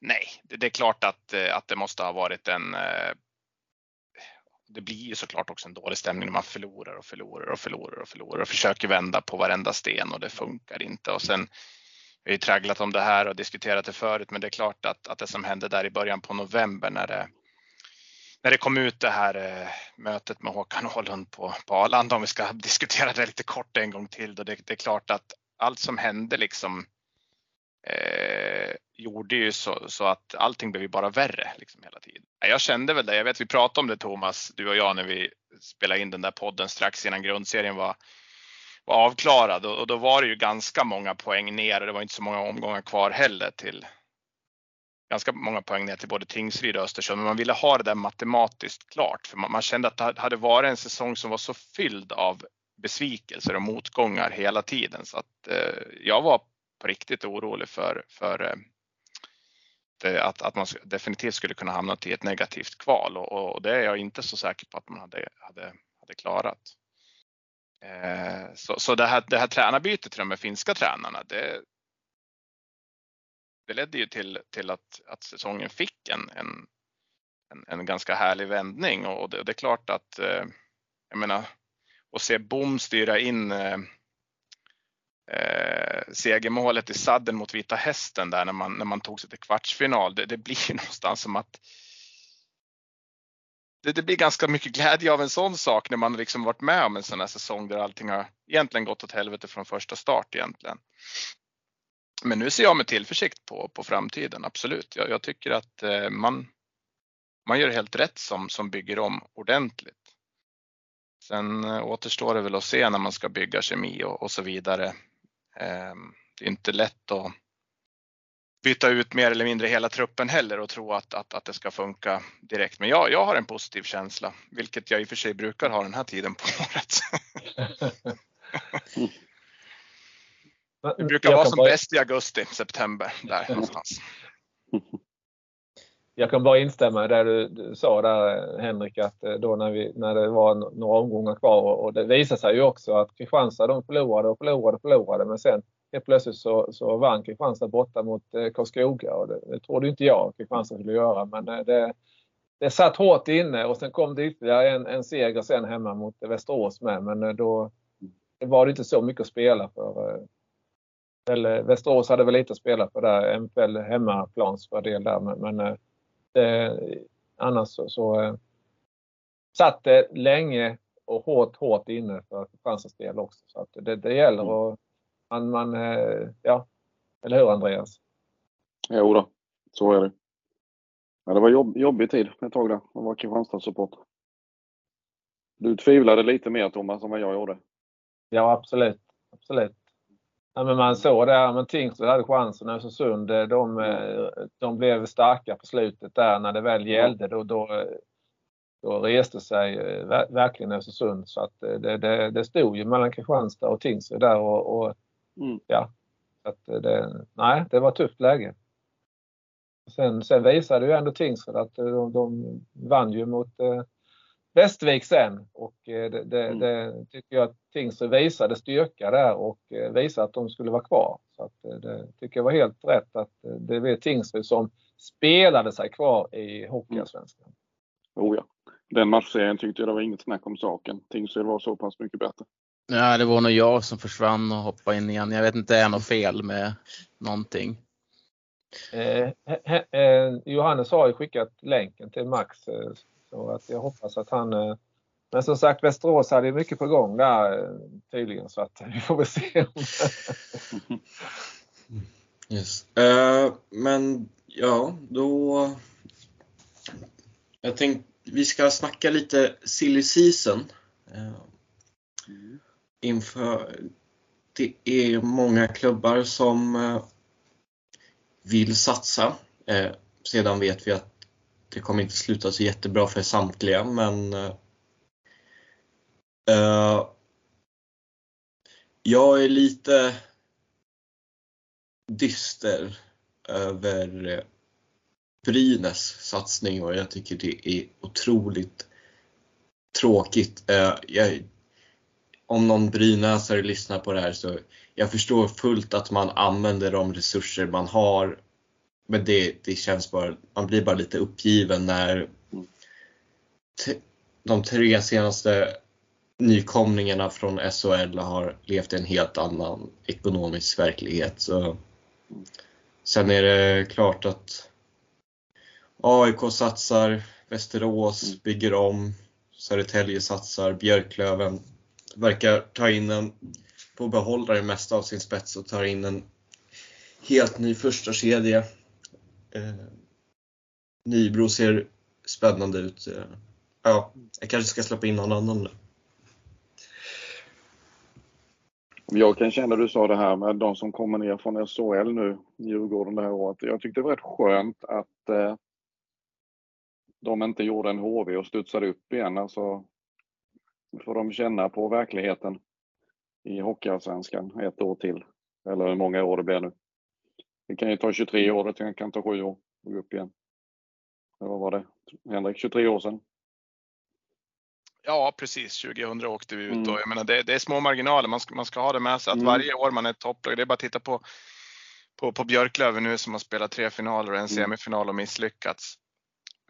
nej, det, det, är klart att, eh, att det måste ha varit en eh, det blir ju såklart också en dålig stämning när man förlorar och förlorar och förlorar och förlorar och försöker vända på varenda sten och det funkar inte. Och sen vi har ju tragglat om det här och diskuterat det förut, men det är klart att, att det som hände där i början på november när det, när det kom ut det här eh, mötet med Håkan Åhlund på, på Arlanda, om vi ska [LAUGHS] diskutera det lite kort en gång till, då det, det är klart att allt som hände liksom eh, gjorde ju så, så, att allting blev ju bara värre liksom hela tiden. Jag kände väl det, jag vet vi pratade om det Thomas, du och jag när vi spelade in den där podden strax innan grundserien var, var avklarad och, och då var det ju ganska många poäng ner och det var inte så många omgångar kvar heller till ganska många poäng ner till både Tingsryd och Östersund. Men man ville ha det där matematiskt klart för man, man kände att det hade varit en säsong som var så fylld av besvikelser och motgångar hela tiden. Så att eh, jag var på riktigt orolig för, för eh, att, att man definitivt skulle kunna hamna i ett negativt kval och, och, det är jag inte så säker på att man hade, hade, hade klarat. Eh, så så det, här, det här tränarbytet till de här finska tränarna, det, det ledde ju till, till att, att säsongen fick en, en en, en ganska härlig vändning och det, det är klart att eh, jag menar och se Bom styra in eh, eh, segermålet i sadden mot Vita Hästen där när man, när man tog sig till kvartsfinal. Det, det blir [LAUGHS] någonstans som att det, det, blir ganska mycket glädje av en sån sak när man liksom varit med om en sån här säsong där allting har egentligen gått åt helvete från första start egentligen. Men nu ser jag med tillförsikt på, på framtiden, absolut. Jag, jag tycker att eh, man, man gör helt rätt som, som bygger om ordentligt. Sen eh, återstår det väl att se när man ska bygga kemi och, och så vidare. Eh, det är inte lätt att byta ut mer eller mindre hela truppen heller och tro att, att, att det ska funka direkt. Men jag, jag har en positiv känsla, vilket jag i och för sig brukar ha den här tiden på året. [LAUGHS] Det brukar vara som bara... bäst i augusti, september där någonstans. [LAUGHS] Jag kan bara instämma i det du, du sa där Henrik att eh, då när, vi, när det var några omgångar kvar och, och det visade sig ju också att Kristianstad de förlorade och förlorade och förlorade men sen helt plötsligt så, så vann Kristianstad borta mot eh, Karlskoga och det, det trodde inte jag Kristianstad skulle göra men eh, det, det satt hårt inne och sen kom det ytterligare en, en seger sen hemma mot Västerås med men eh, då var det inte så mycket att spela för eh, eller Västerås hade väl lite att spela för där, eventuell hemmaplansfördel där men, men eh, annars så, så eh, satt det länge och hårt, hårt inne för Kristianstads del också. Så att det, det gäller mm. att man, man, eh, ja, eller hur Andreas? Jo då, så är det. Ja, det var jobb, jobbig tid ett tag där att vara Kristianstadssupporter. Du tvivlade lite mer Thomas än vad jag gjorde. Ja absolut, absolut. Ja, men man såg det, men Tingsryd hade chansen. Östersund, eh, de, eh, de blev starka på slutet där när det väl gällde. Då, då, då reste sig eh, verkligen Östersund. Så att det, det, det stod ju mellan Kristianstad och Tingsryd där. Och, och mm. ja, så att det, nej, det var ett tufft läge. Sen, sen visade ju ändå Tingsryd att de, de vann ju mot Västervik sen och eh, det, det, mm. det tycker jag att Tingsryd visade styrka där och eh, visade att de skulle vara kvar. Så att eh, det tycker jag var helt rätt att det var Tingsryd som spelade sig kvar i Hockeyallsvenskan. Mm. Oh ja. Den matchserien tyckte jag det var inget snack om saken. Tingsryd var så pass mycket bättre. Ja, det var nog jag som försvann och hoppade in igen. Jag vet inte, är det något fel med någonting? Eh, he, eh, Johannes har ju skickat länken till Max eh, så att jag hoppas att han... Eh, men som sagt Västerås hade mycket på gång där eh, tydligen så att [LAUGHS] vi får väl se. [LAUGHS] yes. Uh, men ja, då... Jag tänkte vi ska snacka lite silly season. Uh, inför, det är många klubbar som uh, vill satsa. Sedan vet vi att det kommer inte sluta så jättebra för samtliga men uh, jag är lite dyster över Brynäs satsning och jag tycker det är otroligt tråkigt. Uh, jag, om någon brynäsare lyssnar på det här så jag förstår fullt att man använder de resurser man har men det, det känns bara, man blir bara lite uppgiven när de tre senaste nykomlingarna från SHL har levt i en helt annan ekonomisk verklighet. Så, sen är det klart att AIK satsar, Västerås bygger om, Södertälje satsar, Björklöven verkar ta in en, få behålla det mesta av sin spets och tar in en helt ny första kedja Eh, Nybro ser spännande ut. Eh, ja, jag kanske ska släppa in någon annan nu. Jag kan känna, du sa det här med de som kommer ner från SHL nu, Djurgården det här året. Jag tyckte det var rätt skönt att eh, de inte gjorde en HV och studsade upp igen. Alltså, får de känna på verkligheten i Hockeyallsvenskan ett år till. Eller hur många år det blir nu. Det kan ju ta 23 år, det kan ta 7 år att gå upp igen. vad var det, Henrik, 23 år sedan? Ja precis, 2000 åkte vi ut mm. och jag menar det, det, är små marginaler, man ska, man ska ha det med sig att mm. varje år man är topplag, det är bara att titta på, på, på Björklöven nu som har spelat tre finaler och en mm. semifinal och misslyckats.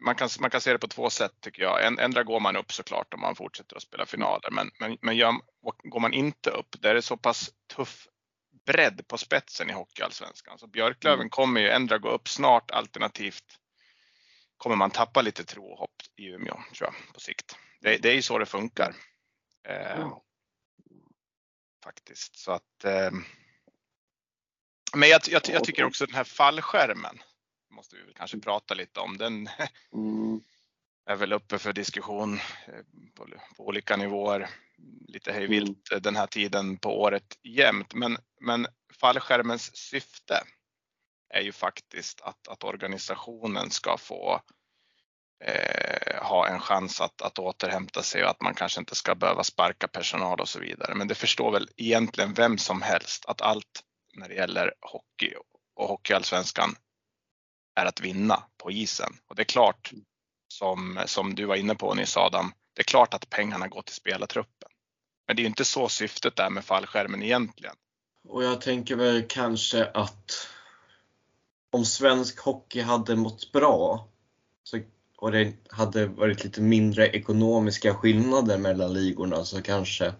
man kan, man kan se det på två sätt tycker jag. Ändra går man upp såklart om man fortsätter att spela finaler. Men, men, men gör, går man inte upp, där är det så pass tuff bredd på spetsen i Hockeyallsvenskan. Så Björklöven mm. kommer ju ändra gå upp snart alternativt kommer man tappa lite tro och hopp i Umeå tror jag på sikt. Det, det är ju så det funkar. Eh, mm. Faktiskt så att. Eh, men jag, jag, jag, tycker också den här fallskärmen måste vi kanske prata lite om. Den mm. [LAUGHS] är väl uppe för diskussion eh, på, på olika nivåer lite hejvilt mm. den här tiden på året jämt. Men, men fallskärmens syfte är ju faktiskt att, att organisationen ska få eh, ha en chans att, att återhämta sig och att man kanske inte ska behöva sparka personal och så vidare. Men det förstår väl egentligen vem som helst att allt när det gäller hockey och hockeyallsvenskan är att vinna på isen. Och det är klart, som, som du var inne på nyss Adam, det är klart att pengarna går till spelartruppen. Men det är inte så syftet är med fallskärmen egentligen. Och jag tänker väl kanske att om svensk hockey hade mått bra så, och det hade varit lite mindre ekonomiska skillnader mellan ligorna så kanske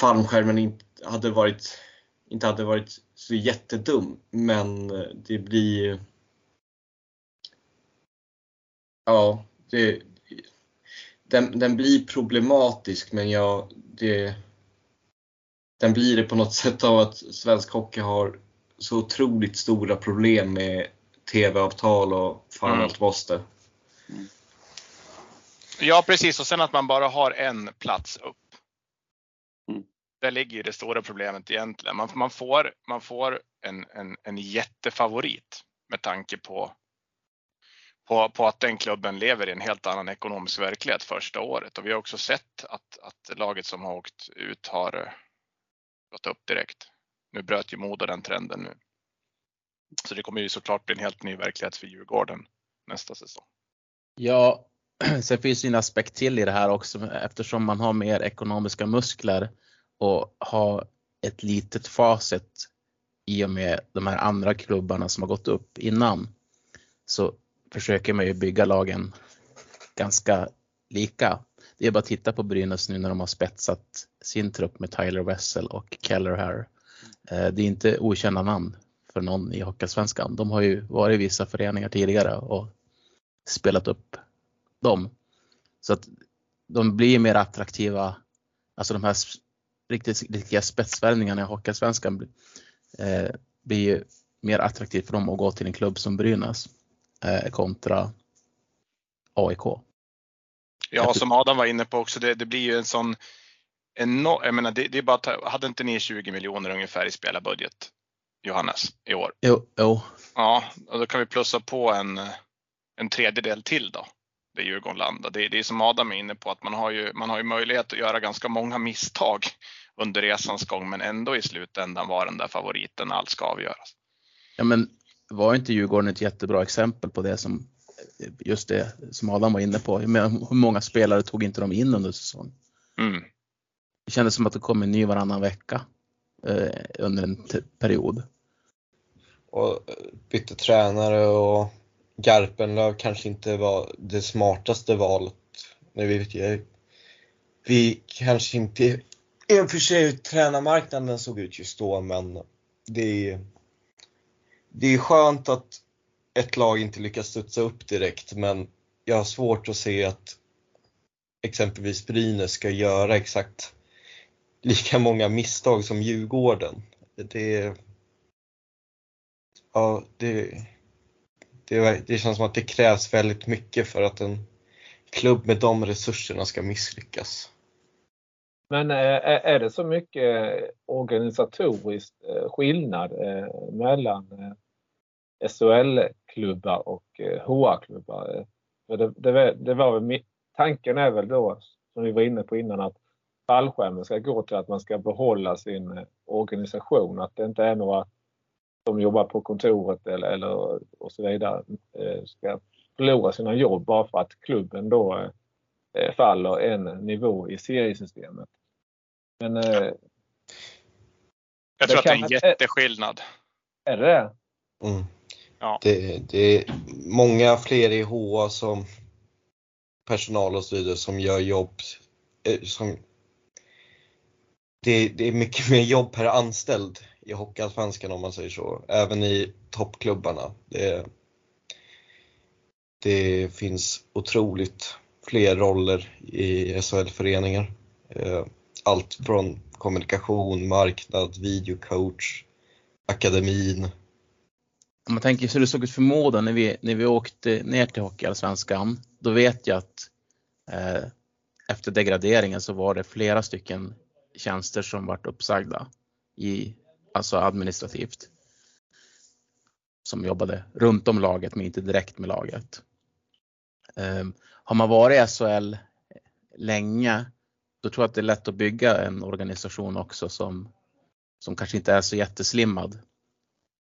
fallskärmen inte hade varit, inte hade varit så jättedum. Men det blir Ja, det, den, den blir problematisk men jag, det, den blir det på något sätt av att svensk hockey har så otroligt stora problem med TV-avtal och fan mm. allt måste. Ja precis och sen att man bara har en plats upp. Mm. Där ligger ju det stora problemet egentligen. Man, man får, man får en, en, en jättefavorit med tanke på på, på att den klubben lever i en helt annan ekonomisk verklighet första året. Och vi har också sett att, att laget som har åkt ut har eh, gått upp direkt. Nu bröt ju Modo den trenden nu. Så det kommer ju såklart bli en helt ny verklighet för Djurgården nästa säsong. Ja, [CLEARS THROAT] sen finns det en aspekt till i det här också eftersom man har mer ekonomiska muskler och har ett litet facit i och med de här andra klubbarna som har gått upp innan. Så försöker man ju bygga lagen ganska lika. Det är bara att titta på Brynäs nu när de har spetsat sin trupp med Tyler Wessel och Keller här. Eh, det är inte okända namn för någon i Hockeyallsvenskan. De har ju varit i vissa föreningar tidigare och spelat upp dem. Så att de blir mer attraktiva. Alltså de här riktigt, riktiga spetsvärvningarna i Hockeyallsvenskan eh, blir ju mer attraktivt för dem att gå till en klubb som Brynäs kontra AIK. Ja, som Adam var inne på också, det, det blir ju en sån enorm, jag menar det, det är bara hade inte ni 20 miljoner ungefär i spelarbudget Johannes i år? Jo, jo. Ja, och då kan vi plussa på en, en tredjedel till då. Det Djurgården landar. Det, det är som Adam är inne på att man har, ju, man har ju möjlighet att göra ganska många misstag under resans gång men ändå i slutändan vara den där favoriten allt ska avgöras. Ja men var inte Djurgården ett jättebra exempel på det som just det som Adam var inne på. Hur många spelare tog inte de in under säsongen? Mm. Det kändes som att det kom en ny varannan vecka eh, under en period. Och eh, bytte tränare och Garpenlöv kanske inte var det smartaste valet. Nu vet jag, vi kanske inte, i och för sig tränarmarknaden såg ut just då men det är det är skönt att ett lag inte lyckas studsa upp direkt men jag har svårt att se att exempelvis Brynäs ska göra exakt lika många misstag som Djurgården. Det, ja, det, det, det känns som att det krävs väldigt mycket för att en klubb med de resurserna ska misslyckas. Men eh, är det så mycket eh, organisatorisk eh, skillnad mellan SHL-klubbar och HA-klubbar? Det var väl, tanken är väl då, som vi var inne på innan, att fallskärmen ska gå till att man ska behålla sin organisation. Att det inte är några som jobbar på kontoret eller, eller och så vidare ska förlora sina jobb bara för att klubben då faller en nivå i seriesystemet. Men, eh, jag tror att det är en jätteskillnad. Är det mm. Ja. Det, det är många fler i HA som personal och så vidare som gör jobb eh, som det, det är mycket mer jobb per anställd i Hockeyallsvenskan om man säger så, även i toppklubbarna. Det, det finns otroligt fler roller i SHL-föreningar. Allt från kommunikation, marknad, videocoach, akademin. Om man tänker hur det såg ut för Moda när vi, när vi åkte ner till Hockeyallsvenskan. Då vet jag att eh, efter degraderingen så var det flera stycken tjänster som vart uppsagda i, alltså administrativt. Som jobbade runt om laget men inte direkt med laget. Eh, har man varit i SHL länge då tror jag att det är lätt att bygga en organisation också som, som kanske inte är så jätteslimmad.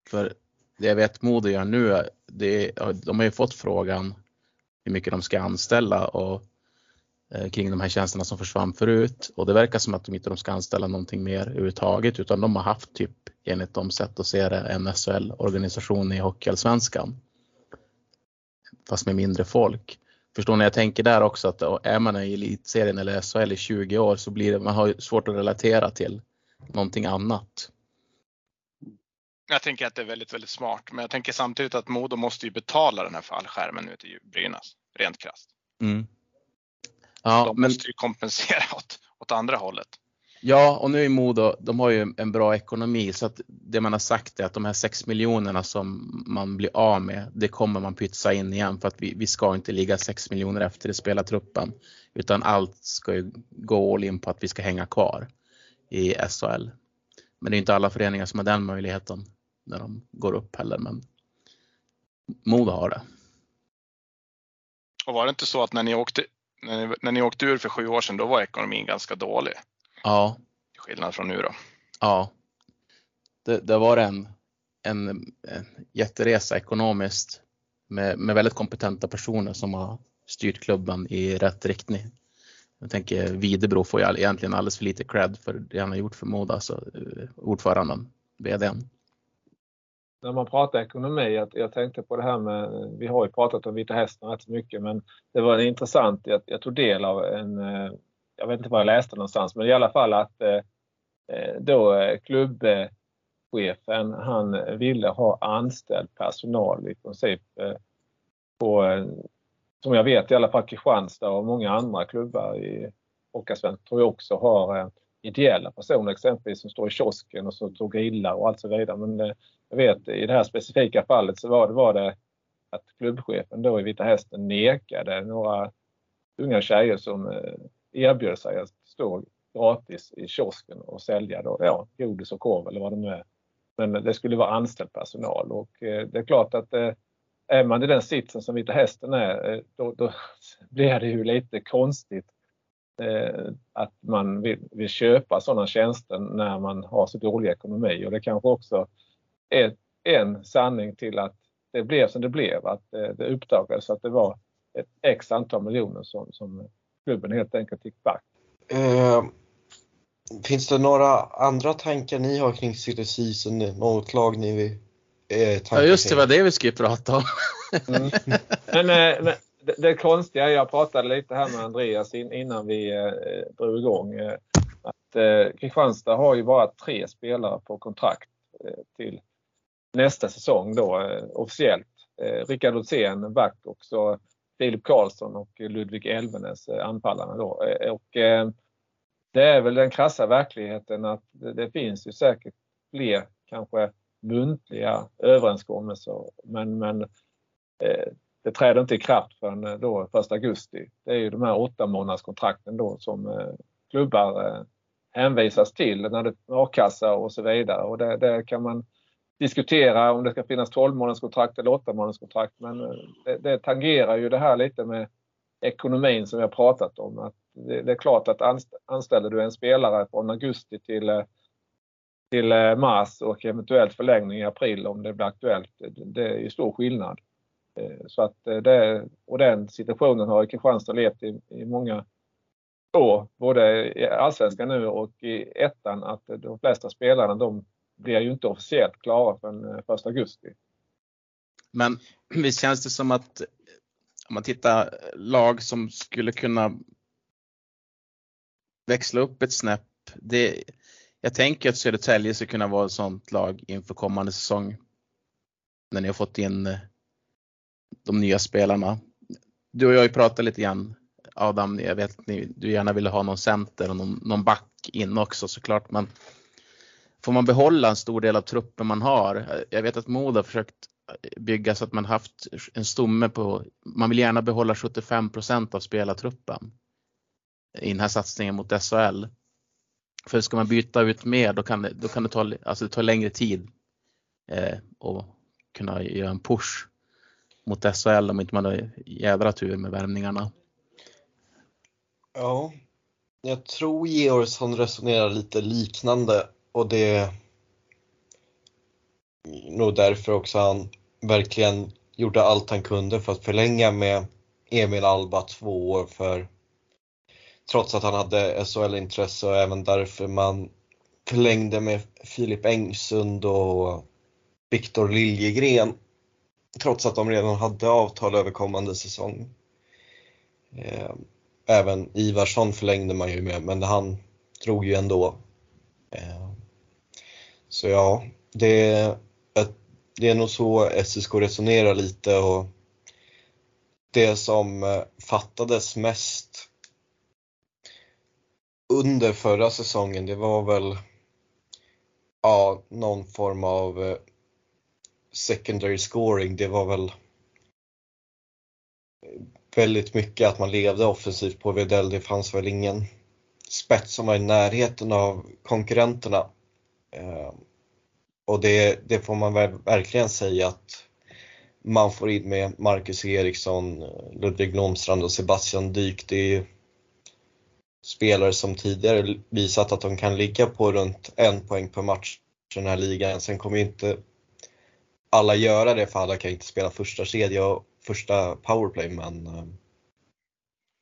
För det jag vet Modo gör nu, det, de har ju fått frågan hur mycket de ska anställa och eh, kring de här tjänsterna som försvann förut och det verkar som att de inte ska anställa någonting mer överhuvudtaget utan de har haft typ enligt de sätt att se det en SHL-organisation i Hockeyallsvenskan. Fast med mindre folk. Förstår ni? Jag tänker där också att är man i elitserien eller SHL i 20 år så blir det, man har svårt att relatera till någonting annat. Jag tänker att det är väldigt, väldigt smart, men jag tänker samtidigt att Modo måste ju betala den här fallskärmen nu till Brynäs, rent krasst. Mm. Ja, de men, måste ju kompensera [LAUGHS] åt, åt andra hållet ja, och nu i Modo, de har ju en bra ekonomi så att det man har sagt är att de här 6 miljonerna som man blir av med, det kommer man pytsa in igen för att vi, vi ska inte ligga 6 miljoner efter i spelartruppen utan allt ska ju gå all in på att vi ska hänga kvar i SHL. Men det är inte alla föreningar som har den möjligheten när de går upp heller, men Modo har det. Och var det inte så att när ni åkte, när ni, när ni åkte ur för sju år sedan, då var ekonomin ganska dålig? Ja, Till skillnad från nu då. ja. Det, det var en, en, en jätteresa ekonomiskt med, med väldigt kompetenta personer som har styrt klubben i rätt riktning. Jag tänker Videbro får all- egentligen alldeles för lite cred för det han har gjort för Modo, alltså ordföranden, VDn. när man pratar ekonomi, att jag tänkte på det här med, vi har ju pratat om Vita Hästen rätt så mycket, men det var intressant, jag, jag tog del av en, eh, jag vet inte var jag läste någonstans, men i alla fall att eh, eh då eh, klubbchefen, han ville ha anställd personal i princip eh, på, eh, som jag vet i alla fall Kristianstad och många andra klubbar i Hockeyallsvenskan tror jag också har eh, ideella personer exempelvis som står i kiosken och så tog grillar och allt så vidare. Men eh, jag vet i det här specifika fallet så var det, var det att klubbchefen då i Vita Hästen nekade några unga tjejer som eh, erbjöd sig att stå gratis i kiosken och sälja då, ja, godis och korv eller vad det nu är. Men det skulle vara anställd personal och eh, det är klart att eh, är man i den sitsen som Vita Hästen är eh, då, då [LAUGHS] blir det ju lite konstigt att man vill, vill köpa sådana tjänster när man har så dålig ekonomi och det kanske också är en sanning till att det blev som det blev. Att det uppdagades att det var ett x antal miljoner som, som klubben helt enkelt gick back. Eh, finns det några andra tankar ni har kring silly season? Något lag ni vill eh, Ja just det, var det vi skulle prata om. Mm. Men, eh, men det, det konstiga, jag pratade lite här med Andreas in, innan vi eh, drog igång. Eh, att eh, Kristianstad har ju bara tre spelare på kontrakt eh, till nästa säsong då eh, officiellt. Eh, Rickard Olsén, back och så Filip Karlsson och Ludvig Elvenes, eh, anfallarna då. Eh, och, eh, det är väl den krassa verkligheten att det, finns ju säkert fler kanske muntliga överenskommelser men, men det träder inte i kraft förrän då 1 augusti. Det är ju de här åtta månadskontrakten då som klubbar hänvisas till när det är a-kassa och så vidare. Och det, det kan man diskutera om det ska finnas 12 månadskontrakt eller 8 månadskontrakt. Men eh, det, det tangerar ju det här lite med ekonomin som vi har pratat om. Att det, det är klart att anställer du en spelare från augusti till, eh, till eh, mars och eventuellt förlängning i april om det blir aktuellt. Det, är ju stor skillnad. Så att det, och den situationen har Kristianstad levt i, i många år, både i allsvenskan nu och i ettan, att de flesta spelarna de blir ju inte officiellt klara förrän eh, 1 augusti. Men [CLEARS THROAT] visst känns det som att om man tittar eh, lag som skulle kunna växla upp ett snäpp. Det, jag tänker att Södertälje skulle kunna vara ett sånt lag inför kommande säsong. När ni har fått in eh, de nya spelarna. Du och jag har ju pratat lite grann Adam, jag vet att du gärna ville ha någon center och någon, någon back in också såklart. Men får man behålla en stor del av truppen man har. Jag vet att Modo har försökt bygga så att man haft en stomme på, man vill gärna behålla 75% av spelartruppen i den här satsningen mot SHL. För ska man byta ut mer då kan det, då kan det ta, alltså det tar längre tid eh, och kunna göra en push mot SHL om inte man har jädra tur med värmningarna. Ja, jag tror Georgsson resonerar lite liknande och det är nog därför också han verkligen gjorde allt han kunde för att förlänga med Emil Alba två år för trots att han hade SHL-intresse och även därför man förlängde med Filip Engsund och Viktor Liljegren trots att de redan hade avtal över kommande säsong. Eh, även Ivarsson förlängde man ju med, men han drog ju ändå. Eh, så ja, det, det är nog så SSK resonerar lite och det som eh, fattades mest under förra säsongen, det var väl ja, någon form av eh, secondary scoring. Det var väl väldigt mycket att man levde offensivt på Vedell. Det fanns väl ingen spets som var i närheten av konkurrenterna. Ehm, och det, det får man verkligen säga att man får in med Marcus Eriksson, Ludvig Blomstrand och Sebastian Dyk. Det är spelare som tidigare visat att de kan ligga på runt en poäng per match i den här ligan. Sen kommer inte alla göra det för alla kan inte spela första kedja och första powerplay men ehm,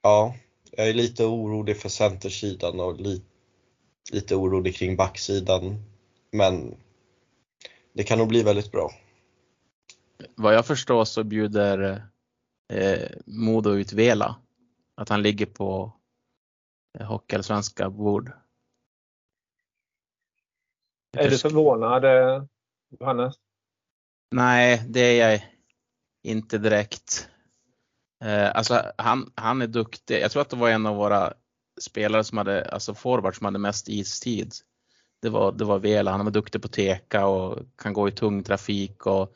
ja, jag är lite orolig för centersidan och li, lite orolig kring backsidan. Men det kan nog bli väldigt bra. Vad jag förstår så bjuder eh, Modo ut Vela. Att han ligger på eh, Hockeyallsvenska bord. Är du förvånad eh, Johannes? Nej, det är jag inte direkt. Eh, alltså han, han är duktig. Jag tror att det var en av våra spelare som hade, alltså forward som hade mest istid. Det var, det var Vela. Han var duktig på teka och kan gå i tung trafik och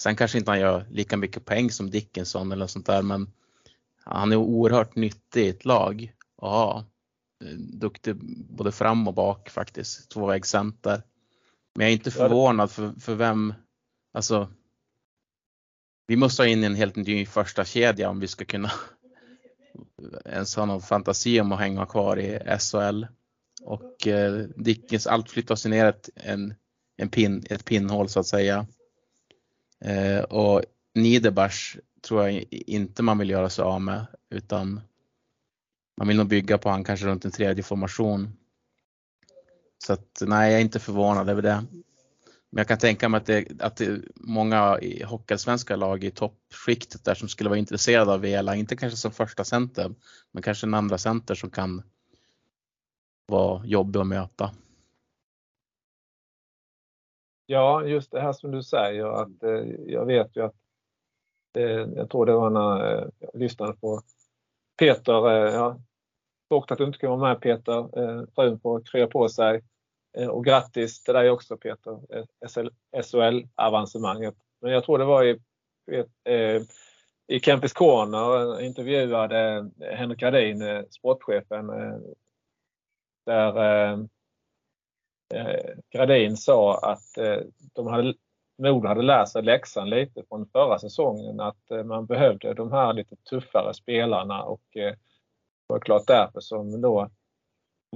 sen kanske inte han gör lika mycket poäng som Dickinson eller sånt där men han är oerhört nyttig i ett lag att ha. Duktig både fram och bak faktiskt, tvåvägscenter. Men jag är inte förvånad för, för vem, alltså vi måste ha in en helt ny första kedja om vi ska kunna [LAUGHS] ens ha någon fantasi om att hänga kvar i SHL. Och eh, Dickens, allt flyttas ner ett, en, en pin, ett pinnhål så att säga. Eh, och Niederbach tror jag inte man vill göra sig av med utan man vill nog bygga på han kanske runt en tredje formation. Så att nej, jag är inte förvånad över det. Men jag kan tänka mig att det, att det är många hockeyallsvenska lag i toppskiktet där som skulle vara intresserade av Vela, inte kanske som första center, men kanske en andra center som kan var jobbig att möta. Ja, just det här som du säger att eh, jag vet ju att eh, jag tror det var när eh, jag lyssnade på Peter, eh, ja, tråkigt att du inte kan vara med Peter, eh, frun får krya på sig Eh, och grattis till dig också Peter, eh, SHL-avancemanget. Men jag tror det var i, eh, eh i Campus Corner eh, intervjuade Henrik Gradin, eh, sportchefen, där eh, eh, Gradin sa att eh, de hade, Modo hade lärt sig läxan lite från förra säsongen att man behövde de här lite tuffare spelarna och det var klart därför som då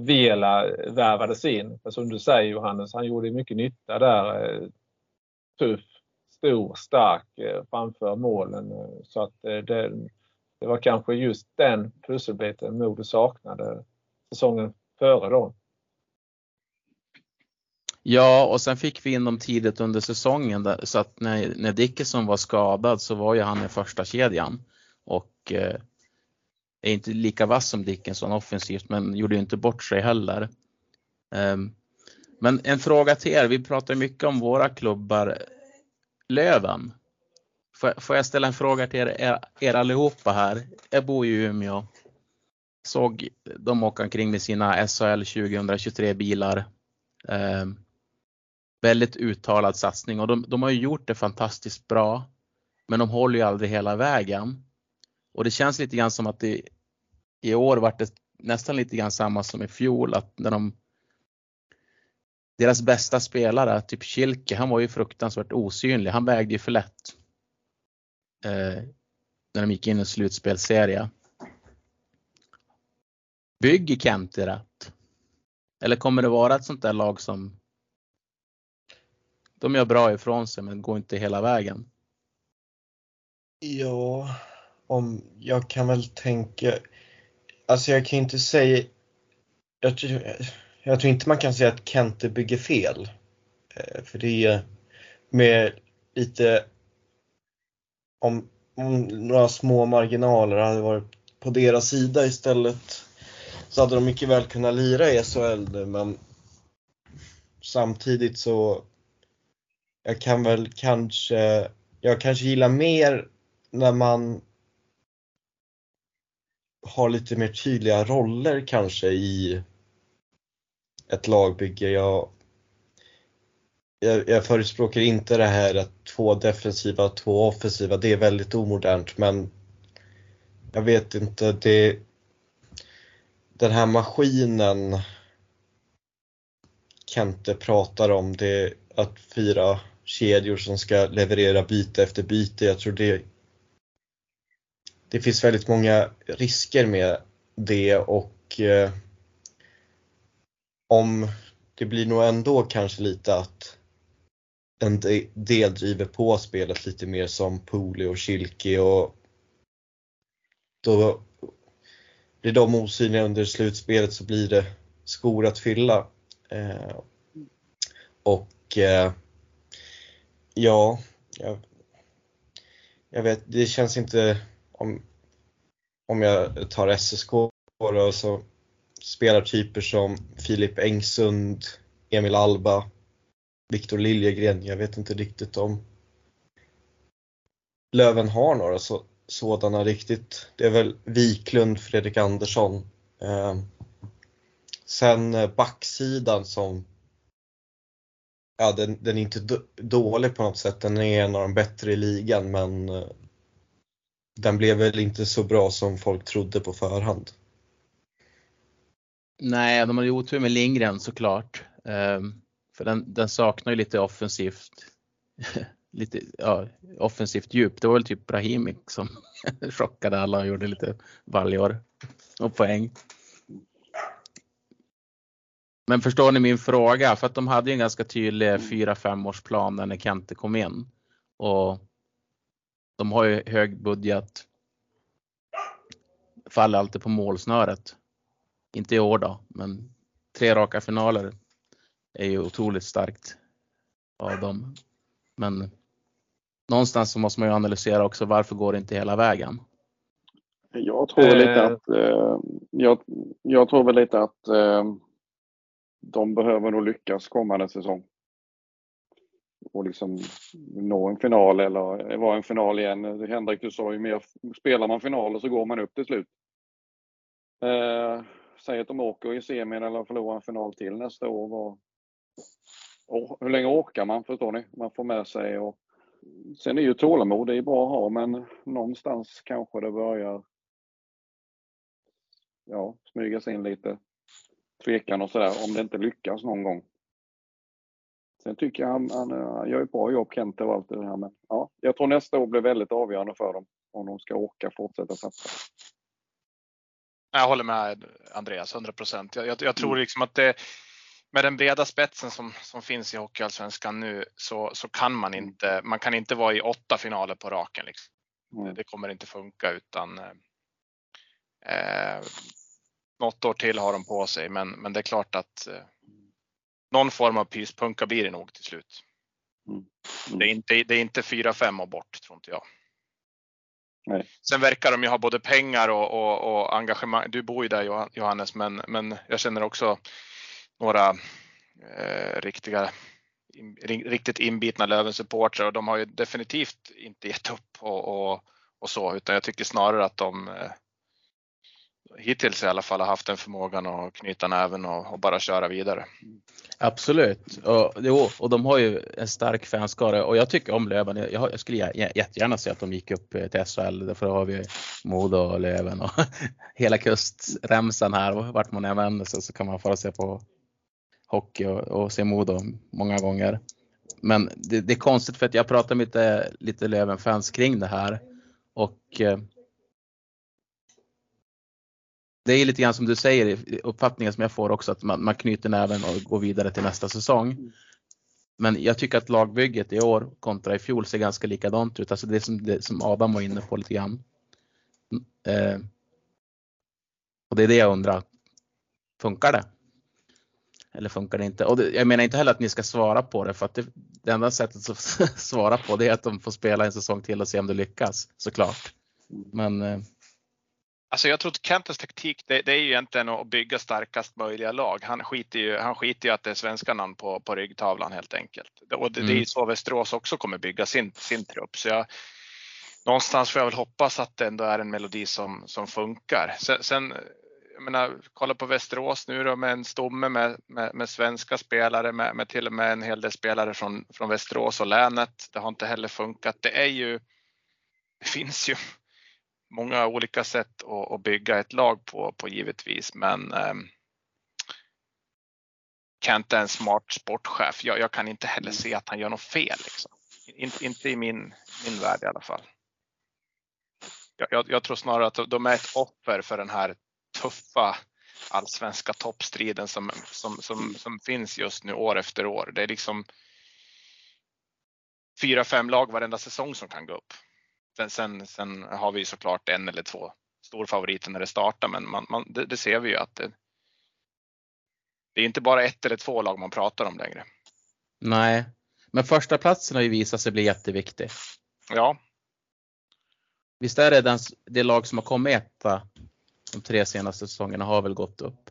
Vela värvades in. För som du säger Johannes, han gjorde mycket nytta där. Eh, tuff, stor, stark eh, framför målen. Så att eh, det, det var kanske just den pusselbiten Modo saknade säsongen före då. Ja, och sen fick vi in dem tidigt under säsongen där, så att när, när Dickinson var skadad så var ju han i första kedjan och eh, är inte lika vass som Dickinson offensivt men gjorde ju inte bort sig heller. Um, men en fråga till er, vi pratar mycket om våra klubbar. Löven, får, får jag ställa en fråga till er, er, er allihopa här? Jag bor ju i Umeå. Såg de åka omkring med sina SHL 2023 bilar. Eh, väldigt uttalad satsning och de, de har ju gjort det fantastiskt bra. Men de håller ju aldrig hela vägen. Och det känns lite grann som att det i år vart det nästan lite grann samma som i fjol att när de deras bästa spelare, typ Kilke, han var ju fruktansvärt osynlig. Han vägde ju för lätt. Eh, när de gick in i slutspelserie. Bygger Kenti rätt? Eller kommer det vara ett sånt där lag som de gör bra ifrån sig men går inte hela vägen? Ja, om jag kan väl tänka, alltså jag kan inte säga, jag, jag tror inte man kan säga att Kente bygger fel. Eh, för det är med lite, om, om några små marginaler hade varit på deras sida istället så hade de mycket väl kunnat lira i SHL nu men samtidigt så jag kan väl kanske, jag kanske gillar mer när man har lite mer tydliga roller kanske i ett lagbygge. Jag, jag, jag förespråkar inte det här att två defensiva, två offensiva. Det är väldigt omodernt men jag vet inte, det, den här maskinen Kente pratar om, det att fyra kedjor som ska leverera byte efter byte. Jag tror det det finns väldigt många risker med det och eh, om det blir nog ändå kanske lite att en del driver på spelet lite mer som Pooley och Kilke och då blir de osynliga under slutspelet så blir det skor att fylla. Eh, och eh, ja, jag, jag, vet, det känns inte om, om jag tar SSK då, så spelartyper som Filip Engsund, Emil Alba, Viktor Liljegren. Jag vet inte riktigt om Löven har några så, sådana riktigt. Det är väl Wiklund, Fredrik Andersson. Eh, sen eh, backsidan som Ja, den, den är inte dålig på något sätt. Den är en av de bättre i ligan men eh, den blev väl inte så bra som folk trodde på förhand. Nej, de hade otur med Lindgren såklart. Eh, för den, den, saknar ju lite offensivt, [LAUGHS] lite ja, offensivt djup. Det var väl typ Brahimic som [LAUGHS] chockade alla och gjorde lite valjor och poäng. Men förstår ni min fråga? För att de hade en ganska tydlig 4-5 års plan när Kente kom in. Och de har ju hög budget. Faller alltid på målsnöret. Inte i år då, men tre raka finaler är ju otroligt starkt av dem. Men någonstans så måste man ju analysera också varför går det inte hela vägen? Jag tror lite eh. att, eh, jag, jag, tror väl lite att eh, de behöver nog lyckas kommande säsong och liksom nå en final eller vara en final igen. Henrik, du sa ju mer, spelar man finaler så går man upp till slut. Eh, säg att de åker i semin eller förlorar en final till nästa år. Var, och hur länge orkar man, förstår ni? Man får med sig och Sen är ju tålamod, det är bra att ha, men någonstans kanske det börjar ja, smygas in lite tvekan och sådär om det inte lyckas någon gång. Sen tycker jag han, han, han gör ett bra jobb, Kent och allt det här. Men ja, jag tror nästa år blir väldigt avgörande för dem om de ska orka fortsätta satsa. Jag håller med Andreas, 100 procent. Jag, jag, jag, tror mm. liksom att det, med den breda spetsen som, som finns i Hockeyallsvenskan nu så, så kan man mm. inte, man kan inte vara i åtta finaler på raken. Liksom. Mm. Det kommer inte funka utan eh, något år till har de på sig men, men det är klart att eh, någon form av pyspunka blir det nog till slut. Mm. Det är inte, det är inte 4-5 och bort tror inte jag. Nej. Sen verkar de ju ha både pengar och, och, och engagemang. Du bor ju där Johannes, men, men jag känner också några eh, riktiga, in, riktigt inbitna Löven-supportrar och de har ju definitivt inte gett upp och, och, och så, utan jag tycker snarare att de eh, hittills i alla fall har haft den förmågan att knyta näven och, och bara köra vidare. Absolut, och, jo, och de har ju en stark fanskara och jag tycker om Löven. Jag, jag skulle jättegärna se att de gick upp eh, till SHL, därför har vi Modo och Löven och [LAUGHS] hela kustremsan här. Vart man än vänder sig så kan man få se på hockey och, och se Modo många gånger. Men det, det, är konstigt för att jag pratar med lite, lite Löven-fans kring det här och eh, det är lite grann som du säger, uppfattningen som jag får också att man, man knyter näven och går vidare till nästa säsong. Men jag tycker att lagbygget i år kontra i fjol ser ganska likadant ut. Alltså det som, det som Adam var inne på lite grann. Eh, och det är det jag undrar. Funkar det? Eller funkar det inte? Och det, jag menar inte heller att ni ska svara på det för att det, det enda sättet att [LAUGHS] svara på det är att de får spela en säsong till och se om det lyckas såklart. Men eh, Alltså jag tror att Kentes taktik, det, det, är ju egentligen att bygga starkast möjliga lag. Han skiter ju, han skiter ju att det är svenska namn på, på ryggtavlan helt enkelt. Och det, mm. det är mm. så Västerås också kommer bygga sin, sin trupp. Så jag, någonstans får jag väl hoppas att det ändå är en melodi som, som funkar. Sen, sen jag menar, kolla på Västerås nu då med en stomme med, med, med svenska spelare, med, med, till och med en hel del spelare från, från Västerås och länet. Det har inte heller funkat. Det är ju, det finns ju många olika sätt att, att, bygga ett lag på, på givetvis, men eh, Kent är en smart sportchef. Jag, jag, kan inte heller se att han gör något fel. Liksom. In, inte i min, min värld i alla fall. Jag, jag, jag, tror snarare att de är ett offer för den här tuffa allsvenska toppstriden som, som, som, som finns just nu år efter år. Det är liksom fyra, fem lag varenda säsong som kan gå upp. Sen, sen, sen har vi såklart en eller två storfavoriter när det startar, men man, man, det, det, ser vi ju att det, det är inte bara ett eller två lag man pratar om längre. Nej, men första platsen har ju visat sig bli jätteviktig. Ja. Visst är det den, det lag som har kommit etta de tre senaste säsongerna har väl gått upp?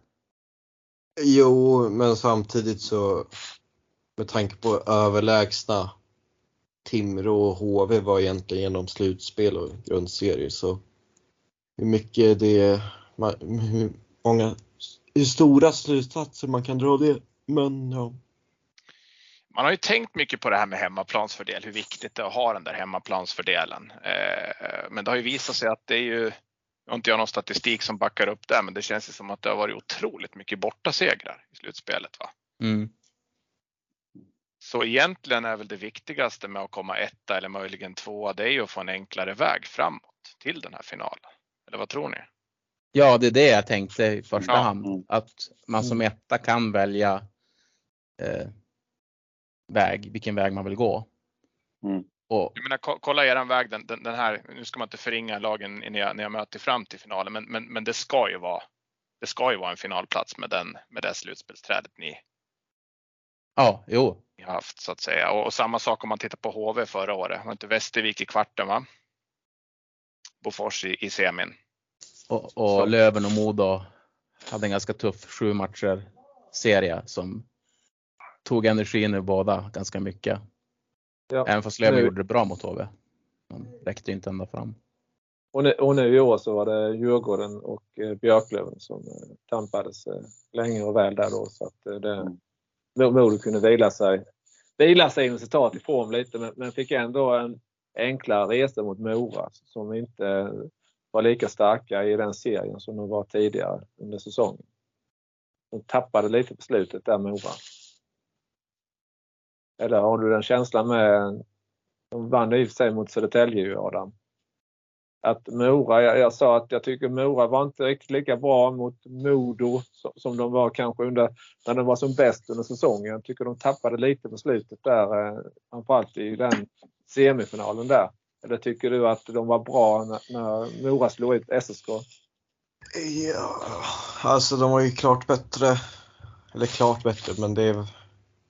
Jo, men samtidigt så med tanke på överlägsna Timrå och HV var egentligen genom slutspel och grundserie så hur mycket det hur många hur stora slutsatser man kan dra det. Men ja. Man har ju tänkt mycket på det här med hemmaplansfördel, hur viktigt det är att ha den där hemmaplansfördelen. Eh, men det har ju visat sig att det är ju, jag har inte jag någon statistik som backar upp det, men det känns ju som att det har varit otroligt mycket bortasegrar i slutspelet. Va? Mm. Så egentligen är väl det viktigaste med att komma etta eller möjligen tvåa, det är ju att få en enklare väg framåt till den här finalen. Eller vad tror ni? Ja, det är det jag tänkte i första ja. hand. Att man som etta kan välja eh, väg, vilken väg man vill gå. Mm. Och, jag menar, kolla er väg, den, den, den, här, nu ska man inte förringa lagen när jag, när jag möter fram till finalen, men, men, men det ska ju vara det ska ju vara en finalplats med, den, med det slutspelsträdet ni, Ja, jo. Haft så att säga. Och, och, samma sak om man tittar på HV förra året. Var inte Västervik i kvarten va? Bofors i, i semin. Och, och Löven och Modo hade en ganska tuff sju matcher serie som tog energin ur båda ganska mycket. Ja, Även fast Löven nu... gjorde det bra mot HV. Men räckte inte ända fram. Och nu, och nu i år så var det Djurgården och eh, Björklöven som eh, tampades eh, länge och väl där då. Så att, det, mm. Modo kunde vila sig, vila sig inom citat i form lite men, men fick ändå en enklare resa mot Mora som inte var lika starka i den serien som de var tidigare under säsongen. De tappade lite på slutet där Mora. Eller har du den känslan med, de vann i och för sig mot Södertälje ju Adam att Mora, jag, jag, sa att jag tycker Mora var inte riktigt lika bra mot Modo som, som de var kanske under, när de var som bäst under säsongen. Jag tycker de tappade lite på slutet där, eh, framförallt i den semifinalen där. Eller tycker du att de var bra när, när Mora slog ut SSK? Ja, alltså de var ju klart bättre. Eller klart bättre, men det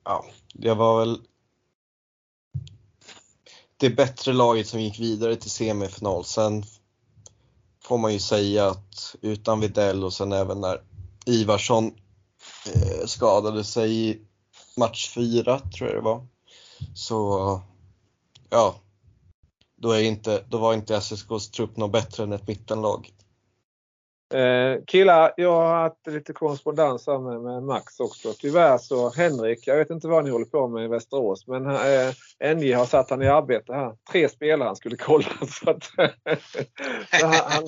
ja, det var väl det bättre laget som gick vidare till semifinal. Sen får man ju säga att utan Videll och sen även när Ivarsson eh, skadade sig i match 4, tror jag det var. Så ja, då, är inte, då var inte SSKs trupp något bättre än ett mittenlag. Eh, killar, jag har haft lite korrespondens här med, med, Max också. Tyvärr så Henrik, jag vet inte vad ni håller på med i Västerås, men eh, NJ har satt han i arbete här. Tre spelare han skulle kolla. [LAUGHS] Så, att, så, han,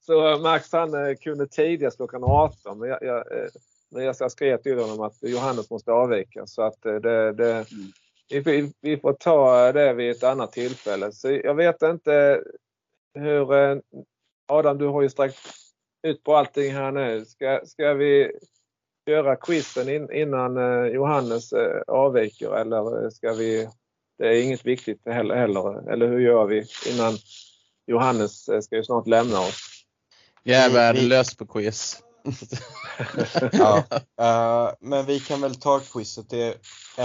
[LAUGHS] så eh, Max han eh, kunde tidigast klockan 18, men jag, jag, eh, men jag skrev till honom att Johannes måste avvika. Så att det, det mm. vi, vi får ta det vid ett annat tillfälle. Så jag vet inte hur Adam, du har ju sträckt ut på allting här nu. Ska, ska vi köra quizen in, innan eh, Johannes eh, avviker eller ska vi? Det är inget viktigt heller, heller. Eller hur gör vi innan Johannes eh, ska ju snart lämna oss? Jag är värdelös på quiz. [LAUGHS] ja, uh, men vi kan väl ta quizet. Det är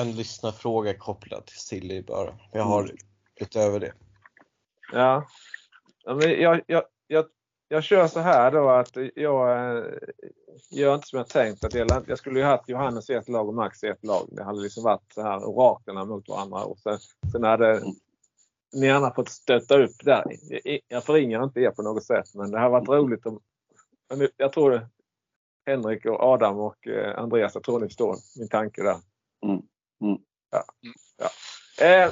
en lyssnarfråga kopplad till Silly bara. Jag har mm. utöver det. Ja, men jag, jag, jag, jag kör så här då att jag äh, gör inte som jag tänkt. Att jag, jag skulle ju haft Johannes i ett lag och Max i ett lag. Det hade liksom varit så här oraklerna mot varandra. Och sen, sen hade ni andra fått stötta upp där. Jag, jag förringar inte er på något sätt men det har varit roligt om jag tror Henrik och Adam och eh, Andreas, jag tror ni förstår min tanke där. Mm. Mm. Ja. Ja. Eh,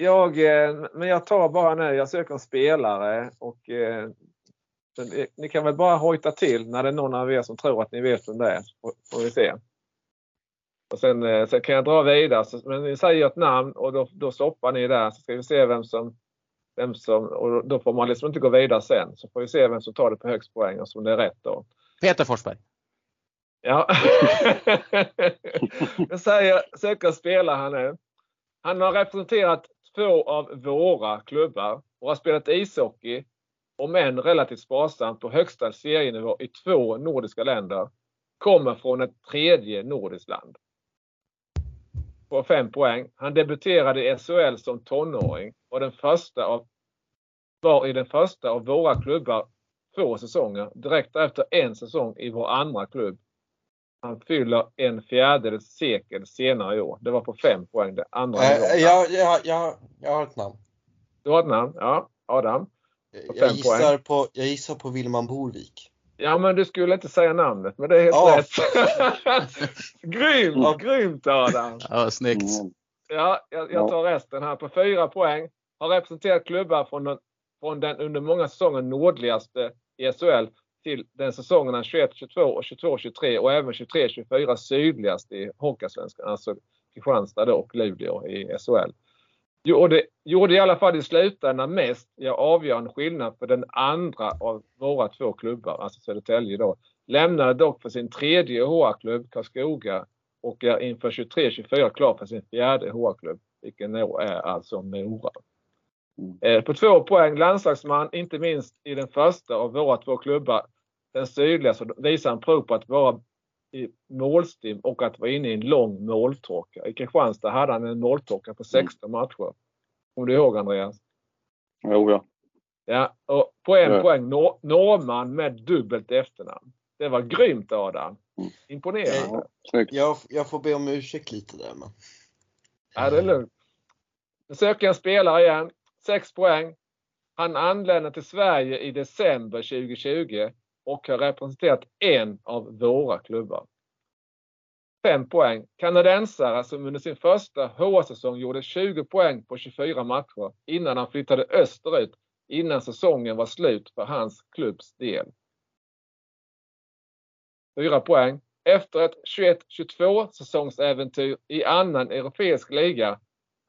jag, eh, men jag tar bara nu, jag söker en spelare och eh, ni kan väl bara hojta till när det är någon av er som tror att ni vet vem det är. Får, får vi se. Och sen, eh, sen kan jag dra vidare. Så, men ni säger ett namn och då, då stoppar ni där så ska vi se vem som, vem som och då får man liksom inte gå vidare sen. Så får vi se vem som tar det på högst poäng och som det är rätt då. Peter Forsberg. Ja. [LAUGHS] jag säger, söker spelare här nu. Han har representerat två av våra klubbar och har spelat ishockey, om än relativt sparsamt, på högsta serienivå i två nordiska länder. Kommer från ett tredje nordiskt land. På fem poäng. Han debuterade i SHL som tonåring och den första av, var i den första av våra klubbar två säsonger. Direkt efter en säsong i vår andra klubb. Han fyller en fjärdedels sekel senare i år. Det var på fem poäng det andra äh, jag, jag, jag, jag har ett namn. Du har ett namn? Ja. Adam? Jag gissar, på, jag gissar på Willman Borvik. Ja men du skulle inte säga namnet men det är helt ja. rätt. [LAUGHS] grymt! Grymt Adam! Ja, snyggt! Ja, jag, jag tar resten här på fyra poäng. Har representerat klubbar från den, från den under många säsonger nordligaste i SHL till den säsongen 21-22 och 22-23 och även 23-24 sydligast i Hockeyallsvenskan, alltså Kristianstad då och Luleå i SHL. Gjorde, gjorde i alla fall i slutändan mest ja avgörande skillnad för den andra av våra två klubbar, alltså Södertälje då. Lämnade dock för sin tredje HA-klubb, Karlskoga, och är inför 23-24 klar för sin fjärde HA-klubb, vilken då är alltså Mora. Mm. På två poäng landslagsman, inte minst i den första av våra två klubbar, den sydliga, så visar han prov på att vara i målstim och att vara inne i en lång måltorka. I Kristianstad hade han en måltorka på 16 mm. matcher. Kommer du ihåg Andreas? Jo, ja. Ja, och på en ja. poäng nor norrman med dubbelt efternamn. Det var grymt Adam. Mm. Imponerande. Ja, jag, jag får be om ursäkt lite där men. Ja, det är lugnt. Nu söker jag en spelare igen. 6 poäng. Han anlände till Sverige i december 2020 och har representerat en av våra klubbar. 5 poäng. Kanadensare som under sin första HA-säsong gjorde 20 poäng på 24 matcher innan han flyttade österut innan säsongen var slut för hans klubbs del. 4 poäng. Efter ett 21-22 säsongsäventyr i annan europeisk liga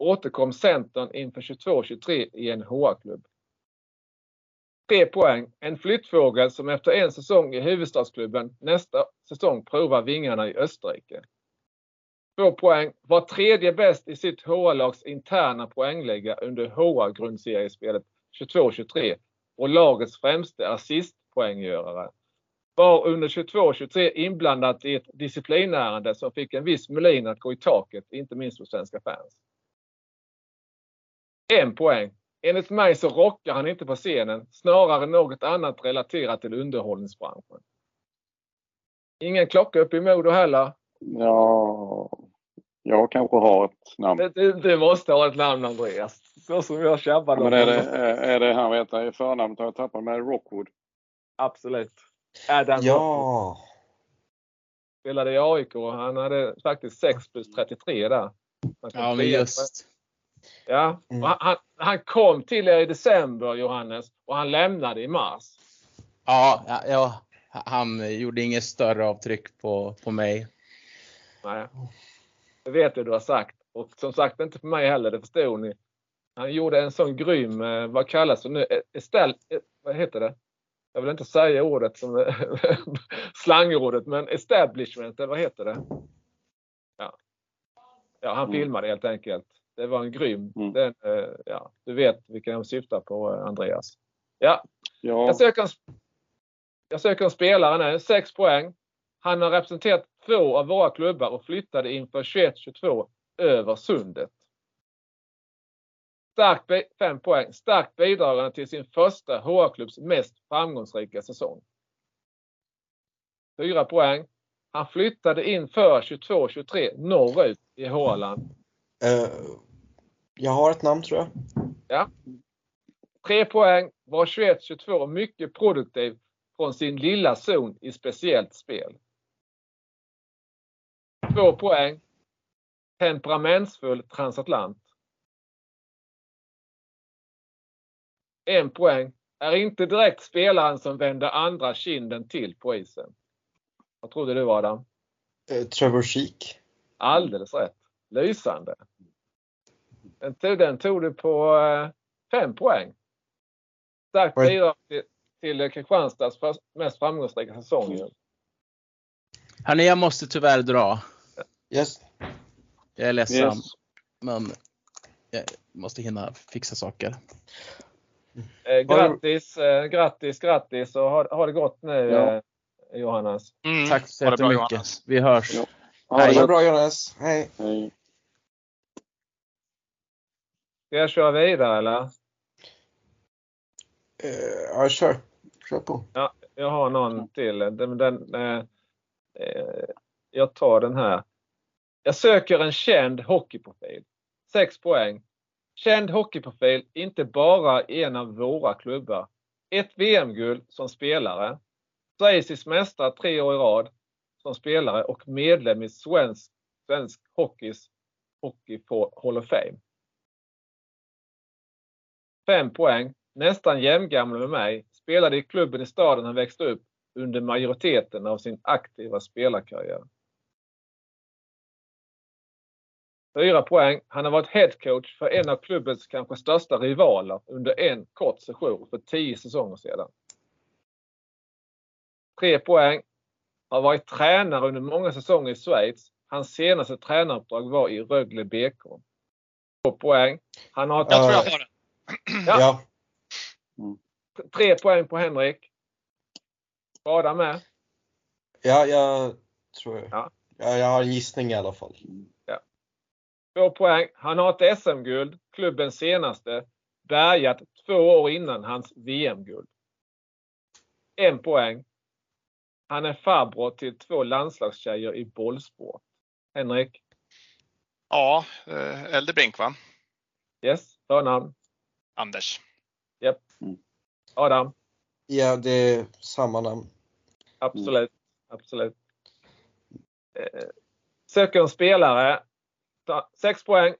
återkom Centern inför 22-23 i en HA-klubb. 3 poäng. En flyttfågel som efter en säsong i huvudstadsklubben nästa säsong provar vingarna i Österrike. 2 poäng. Var tredje bäst i sitt HA-lags interna poängliga under HA-grundseriespelet 22-23 och lagets främste assistpoänggörare. var under 22-23 inblandat i ett disciplinärende som fick en viss Melin att gå i taket, inte minst hos svenska fans. En poäng. Enligt mig så rockar han inte på scenen, snarare något annat relaterat till underhållningsbranschen. Ingen klocka upp i Modo heller. Ja, jag kanske har ett namn. Du, du, måste ha ett namn Andreas. Så som jag tjabbade Men om är det, är, det han vet jag, i förnamnet har jag tappat med Rockwood. Absolut. Adam Rockwood Ja. spelade i AIK. Han hade faktiskt 6 plus 33 där. Ja, men just. Ja, Mm. han, han, kom till er i december Johannes och han lämnade i mars. Ja, ja, ja, han gjorde inget större avtryck på, på mig. Nej. Det vet du du har sagt. Och som sagt inte för mig heller, det förstod ni. Han gjorde en sån grym, eh, vad kallas det nu, Eh, Estelle, vad heter det? Jag vill inte säga ordet som [LAUGHS] slangordet, men establishment, eller vad heter det? Ja, ja han Mm. filmade helt enkelt. Det var en grym, Mm. den, eh, ja, du vet vilken jag syftar på eh, Andreas. Ja, Ja, jag söker, en, jag söker en spelare nu, 6 poäng. Han har representerat två av våra klubbar och flyttade inför 21-22 över sundet. Starkt 5 poäng. Starkt bidragande till sin första HA-klubbs mest framgångsrika säsong. 4 poäng. Han flyttade inför 22-23 norrut i Håland. Eh, jag har ett namn tror jag. 3 poäng. Var 21-22 mycket produktiv från sin lilla zon i speciellt spel. 2 poäng. Temperamentsfull transatlant. 1 poäng. Är inte direkt spelaren som vänder andra kinden till på isen. Vad trodde du Adam? Eh, Trevor Sheek. Alldeles rätt. Lysande. Den tog, den tog du på 5 poäng. Starkt bidrag till, till Kristianstads för- mest framgångsrika säsong. Hörni, jag måste tyvärr dra. Yes. Jag är ledsen, yes. men jag måste hinna fixa saker. Eh, grattis, eh, grattis, grattis och ha, ha det gott nu Ja. eh, Johannes. Mm. Tack så jättemycket. Vi hörs. Ja. Ha det bra Johannes. Hej. Hej. Ska jag köra vidare eller? Eh, ja, kör. Kör på. Jag har någon till. Den, den, eh, eh, jag tar den här. Jag söker en känd hockeyprofil. 6 poäng. Känd hockeyprofil, inte bara i en av våra klubbar. Ett VM-guld som spelare. Schweizisk mästare tre år i rad som spelare och medlem i svensk, svensk hockeys Hockey Hall of Fame. 5 poäng. Nästan jämngammal med mig. Spelade i klubben i staden han växte upp under majoriteten av sin aktiva spelarkarriär. 4 poäng. Han har varit headcoach för en av klubbens kanske största rivaler under en kort session för 10 säsonger sedan. 3 poäng. Har varit tränare under många säsonger i Schweiz. Hans senaste tränaruppdrag var i Rögle BK. 2 poäng. Han har Jag tror jag har det. Ja. Ja. tre poäng på Henrik. Adam med. Ja, jag tror jag. Ja. Ja, jag har en gissning i alla fall. Två poäng. Han har ett SM-guld, klubbens senaste, bärgat två år innan hans VM-guld. En poäng. Han är farbror till två landslagstjejer i bollsport. Henrik? Ja, eh, Eldebrink va? Yes, förnamn. Anders. Adam? Ja, det är samma namn. Absolut. Absolut. Eh, söker en spelare. Ta- Sex poäng.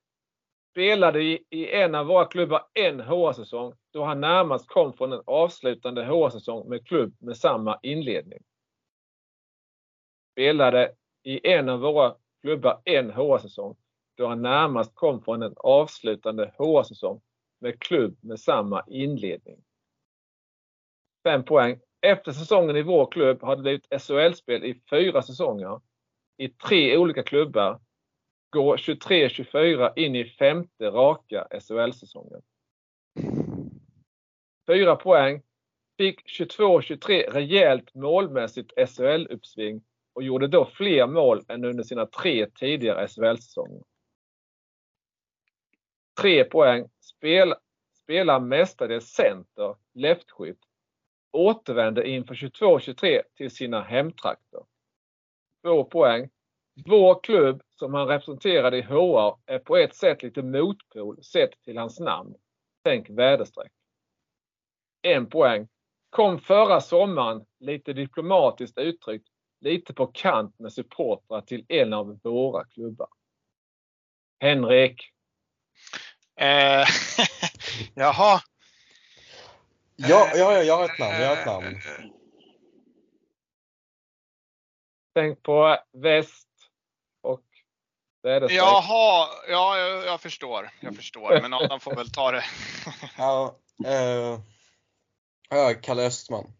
Spelade i, i en av våra klubbar en HA-säsong då han närmast kom från en avslutande HA-säsong med klubb med samma inledning. Spelade i en av våra klubbar en HA-säsong då han närmast kom från en avslutande HA-säsong med klubb med samma inledning. 5 poäng. Efter säsongen i vår klubb har det blivit SHL-spel i fyra säsonger. I tre olika klubbar. Går 23-24 in i femte raka SHL-säsongen. 4 poäng. Fick 22-23 rejält målmässigt SHL-uppsving och gjorde då fler mål än under sina tre tidigare SHL-säsonger. 3 poäng. Spel, spelar mestadels center, leftskytt. Återvände inför 22-23 till sina hemtrakter. Två poäng. Vår klubb som han representerade i HR är på ett sätt lite motpol sett till hans namn. Tänk väderstreck. En poäng. Kom förra sommaren, lite diplomatiskt uttryckt, lite på kant med supportrar till en av våra klubbar. Henrik. Eh, [LAUGHS] jaha. Ja, ja, jag har ett namn. Jag har ett namn. Tänk på väst och väderstreck. Jaha, ja, jag, jag förstår. Jag förstår. Men Adam får väl ta det. [LAUGHS] Ja, eh, ja, Kalle Östman.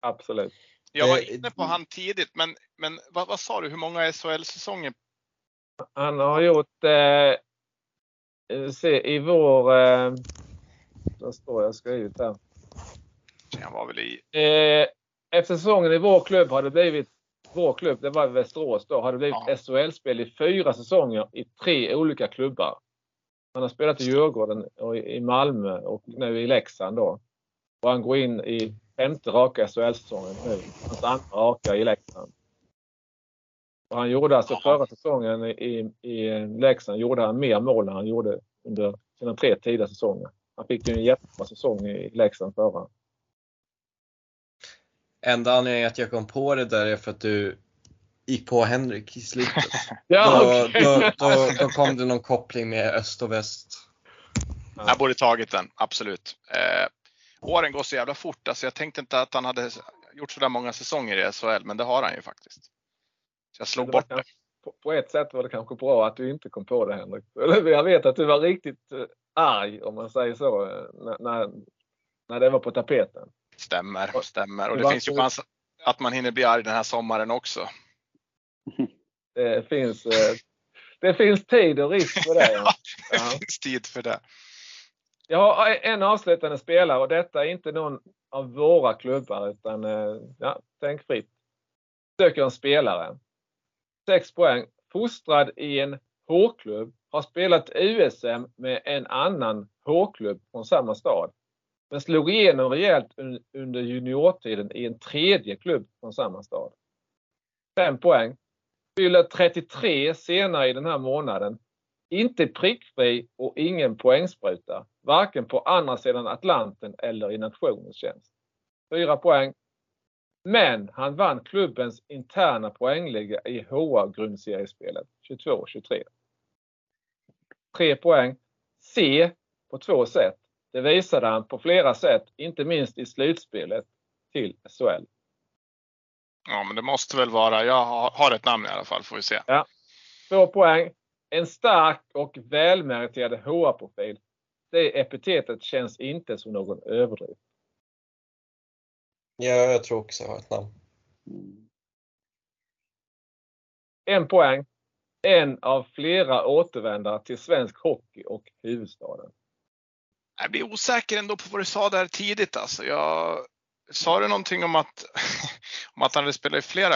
Absolut. Jag var Eh, inne på han tidigt, men, men vad, vad sa du? Hur många SHL-säsonger? Han har gjort, eh, se, i vår, eh, vad står jag skrivit där. Han var väl i... Eh, efter säsongen i vår klubb har det blivit, vår klubb, det var Västerås då, har det blivit Ja. SHL-spel i fyra säsonger i tre olika klubbar. Han har spelat i Djurgården och i i Malmö och nu i Leksand då. Och han går in i femte raka SHL-säsongen nu. Hans andra raka i Leksand. Han gjorde alltså förra säsongen i, i, Leksand gjorde han mer mål än han gjorde under sina tre tidiga säsonger. Han fick ju en jättebra säsong i Leksand förra. Enda anledningen att jag kom på det där är för att du gick på Henrik i slutet. [LAUGHS] Ja, då, okej. då, då, då kom det någon koppling med öst och väst. Jag borde tagit den, absolut. Eh, åren går så jävla fort. Alltså jag tänkte inte att han hade gjort så där många säsonger i SHL, men det har han ju faktiskt. Jag slog bort det. På, ett sätt var det kanske bra att du inte kom på det Henrik. [LAUGHS] Jag vet att du var riktigt eh, arg om man säger så eh, när, när, det var på tapeten. Stämmer, stämmer. Och Det finns ju chans att man hinner bli arg den här sommaren också. [LAUGHS] Det finns, eh, det finns tid och risk för det. [LAUGHS] Ja, det Ja. finns tid för det. Jag har en avslutande spelare och detta är inte någon av våra klubbar utan ja, tänk fritt. Söker en spelare. 6 poäng. Fostrad i en H-klubb. Har spelat USM med en annan H-klubb från samma stad. Men slog igenom rejält under juniortiden i en tredje klubb från samma stad. 5 poäng. Fyller 33 senare i den här månaden. Inte prickfri och ingen poängspruta. Varken på andra sidan Atlanten eller i nationens tjänst. 4 poäng. Men han vann klubbens interna poängliga i HA grundseriespelet 22-23. 3 poäng. C på två sätt. Det visade han på flera sätt, inte minst i slutspelet till SHL. Ja, men det måste väl vara, jag har- ett namn i alla fall, får vi se. Två poäng. En stark och välmeriterad HA-profil. Det epitetet känns inte som någon överdrift. Ja, jag tror också jag har ett namn. Mm. En poäng. En av flera återvändare till svensk hockey och huvudstaden. Jag blir osäker ändå på vad du sa där tidigt alltså. Jag, sa du någonting om att, [LAUGHS] om att han hade spelat i flera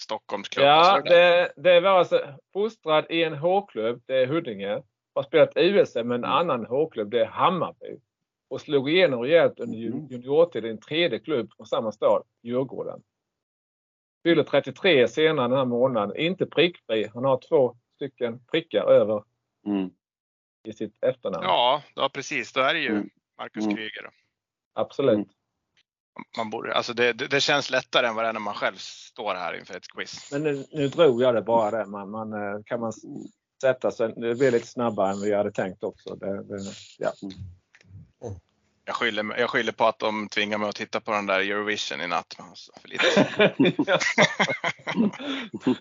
Stockholmsklubbar? Ja, det? det, var alltså fostrad i en H-klubb, det är Huddinge. Har spelat USM med en annan H-klubb, det är Hammarby. Och slog igenom rejält under Mm. juniortid i en tredje klubb från samma stad, Djurgården. Fyller 33 senare den här månaden. Inte prickfri. Han har två stycken prickar över Mm. i sitt efternamn. Ja, ja, precis. Då är det ju Mm. Marcus Mm. Kryger. Absolut. Mm. Man borde, alltså det, det, det känns lättare än vad det är när man själv står här inför ett quiz. Men nu, nu drog jag det bara det. Man, man, eh, kan man sätta sig. Det blir lite snabbare än vi hade tänkt också. Det, det, ja. Jag skyller, jag skyller på att de tvingar mig att titta på den där Eurovision i natt. Alltså, för lite.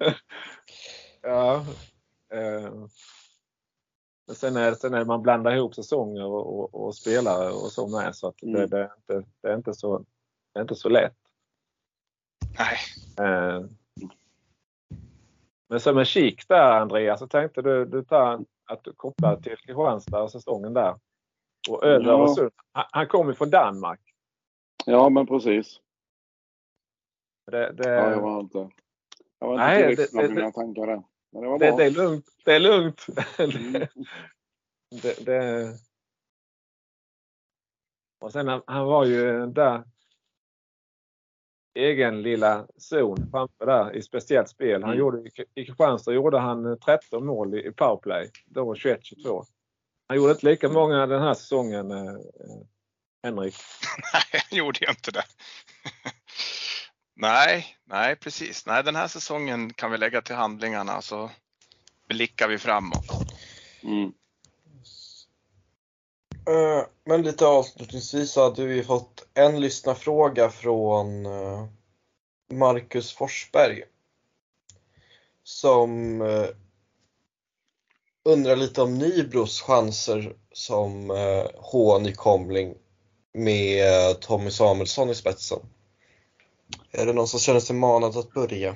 [LAUGHS] ja. Eh, men sen är, sen är man blandar ihop säsonger och, och, och spelare och så med. Så att det, Mm. det, är inte, det, är inte så, det är inte så lätt. Nej, Eh, men som en kik där Andreas så tänkte du, du tar att du kopplar till Kristianstad och säsongen där. Och över Ja. Öresund. Han, han kommer från Danmark. Ja, men precis. Det, det, Ja, jag var inte, jag var inte Nej, tillräckligt i mina tankar där. Men det var det, bra. det är lugnt. Det är lugnt. Mm. [LAUGHS] det, det... Och sen han, han var ju där egen lilla zon framför där i speciellt spel. Han Mm. gjorde, i- Kristianstad gjorde han 13 mål i, i powerplay. Då var 21-22. Han gjorde inte lika många den här säsongen, eh, eh, Henrik. [LAUGHS] Nej, jag gjorde ju inte det. [LAUGHS] nej, nej precis. Nej, den här säsongen kan vi lägga till handlingarna så blickar vi framåt. Mm. Eh, Men lite avslutningsvis så hade vi fått en lyssnarfråga från eh, Marcus Forsberg. Som undrar lite om Nybros chanser som eh, H-nykomling med eh, Tommy Samuelsson i spetsen. Är det någon som känner sig manad att börja?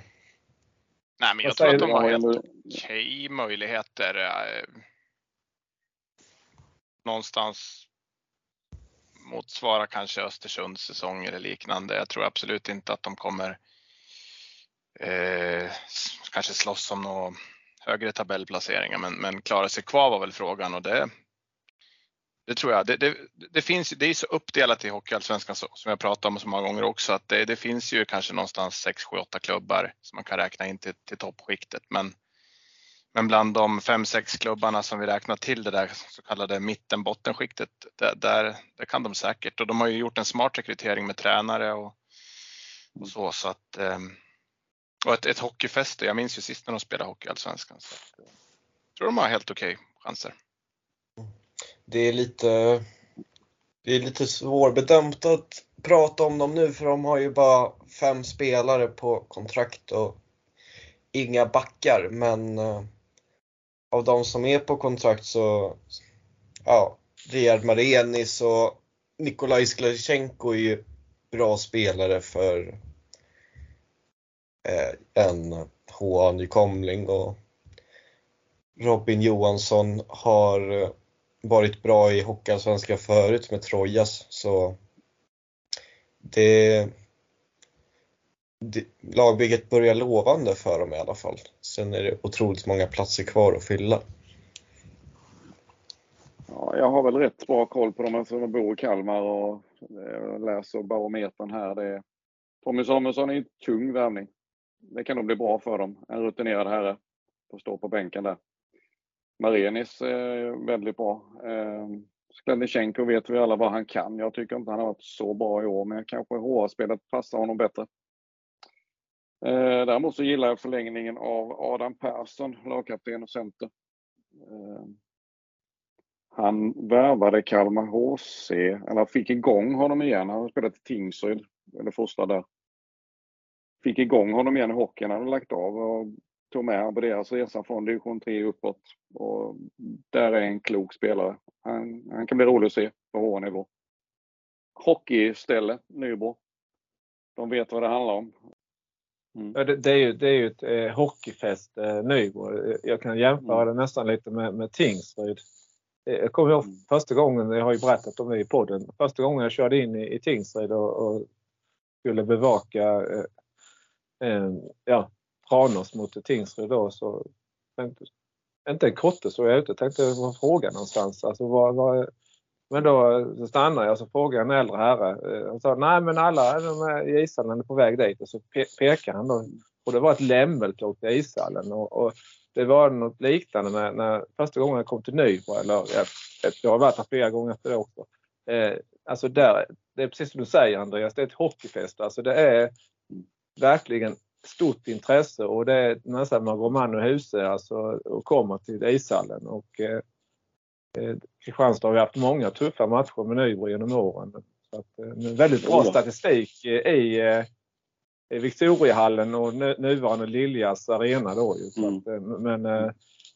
Nej, men jag Vad tror att de har helt okej möjligheter. eh, Någonstans motsvara kanske Östersunds säsong eller liknande. Jag tror absolut inte att de kommer eh, kanske slåss om några högre tabellplaceringar, men, men klara sig kvar var väl frågan och det, det tror jag. Det, det, det finns, det är så uppdelat i Hockeyallsvenskan som jag pratat om så många gånger också att det, det finns ju kanske någonstans 6, 7, 8 klubbar som man kan räkna in till, till toppskiktet. Men, men bland de 5-6 klubbarna som vi räknar till det där så kallade mitten-bottenskiktet, där, där, där kan de säkert. Och de har ju gjort en smart rekrytering med tränare och, och så. så att, ehm, och ett, ett hockeyfäste. Jag minns ju sist när de spelade hockey i Allsvenskan. Så eh, jag tror de har helt okej chanser. Det är lite, det är lite svårbedömt att prata om dem nu för de har ju bara fem spelare på kontrakt och inga backar. Men eh, av de som är på kontrakt så, ja, Riyad Marenis och Nikolaj Sklarchenko är ju bra spelare för Eh, en HA-nykomling och Robin Johansson har eh, varit bra i Hockeyallsvenskan förut med Trojas så det, det lagbygget börjar lovande för dem i alla fall. Sen är det otroligt många platser kvar att fylla. Ja, jag har väl rätt bra koll på dem alltså, eftersom jag bor i Kalmar och eh, läser barometern här. Det är, Tommy Samuelsson är en tung värvning. Det kan nog bli bra för dem. En rutinerad herre. Får stå på bänken där. Marenis är väldigt bra. Ehm, Sklenichenko vet vi alla vad han kan. Jag tycker inte han har varit så bra i år, men kanske HR-spelet passar honom bättre. Ehm, däremot så gillar jag förlängningen av Adam Persson, lagkapten och center. Ehm, han värvade Kalmar HC, eller fick igång honom igen. Han har spelat i Tingsryd, eller fostrad där. Fick igång honom igen i hockeyn. Han hade lagt av och tog med honom på deras resa från division 3 uppåt. Och där är en klok spelare. Han, han kan bli rolig att se på H-nivå. Hockeyställe, Nybro. De vet vad det handlar om. Mm. Det, det, är ju, det är ju ett eh, hockeyfest, eh. Eh, Jag kan jämföra Mm. det nästan lite med, med Tingsryd. Eh, Jag kommer ihåg Mm. första gången, jag har ju berättat om det i podden, första gången jag körde in i, i Tingsryd och, och skulle bevaka eh, eh, ja, Tranås mot Tingsryd då så tänkte, inte en kotte så jag ute tänkte vad frågan någonstans. Alltså, vad, vad, men då så stannade jag och så frågade en äldre herre. Eh, han sa nej men alla de är i ishallen är på väg dit och så pe- pekade han då. Och det var ett lämmelklot i ishallen och, och det var något liknande med när första gången jag kom till Nybro. Eller, jag, jag har varit här flera gånger efter det också. Eh, alltså där, det är precis som du säger Andreas, det är ett hockeyfest. Alltså det är verkligen stort intresse och det är nästan man går man och huse alltså, och kommer till ishallen. Och, eh, eh, Kristianstad har haft många tuffa matcher med Nybro genom åren. Så att, eh, väldigt bra statistik eh, i, eh, i Victoriahallen och nu, nuvarande Liljas arena då ju. Mm. att, eh, men eh,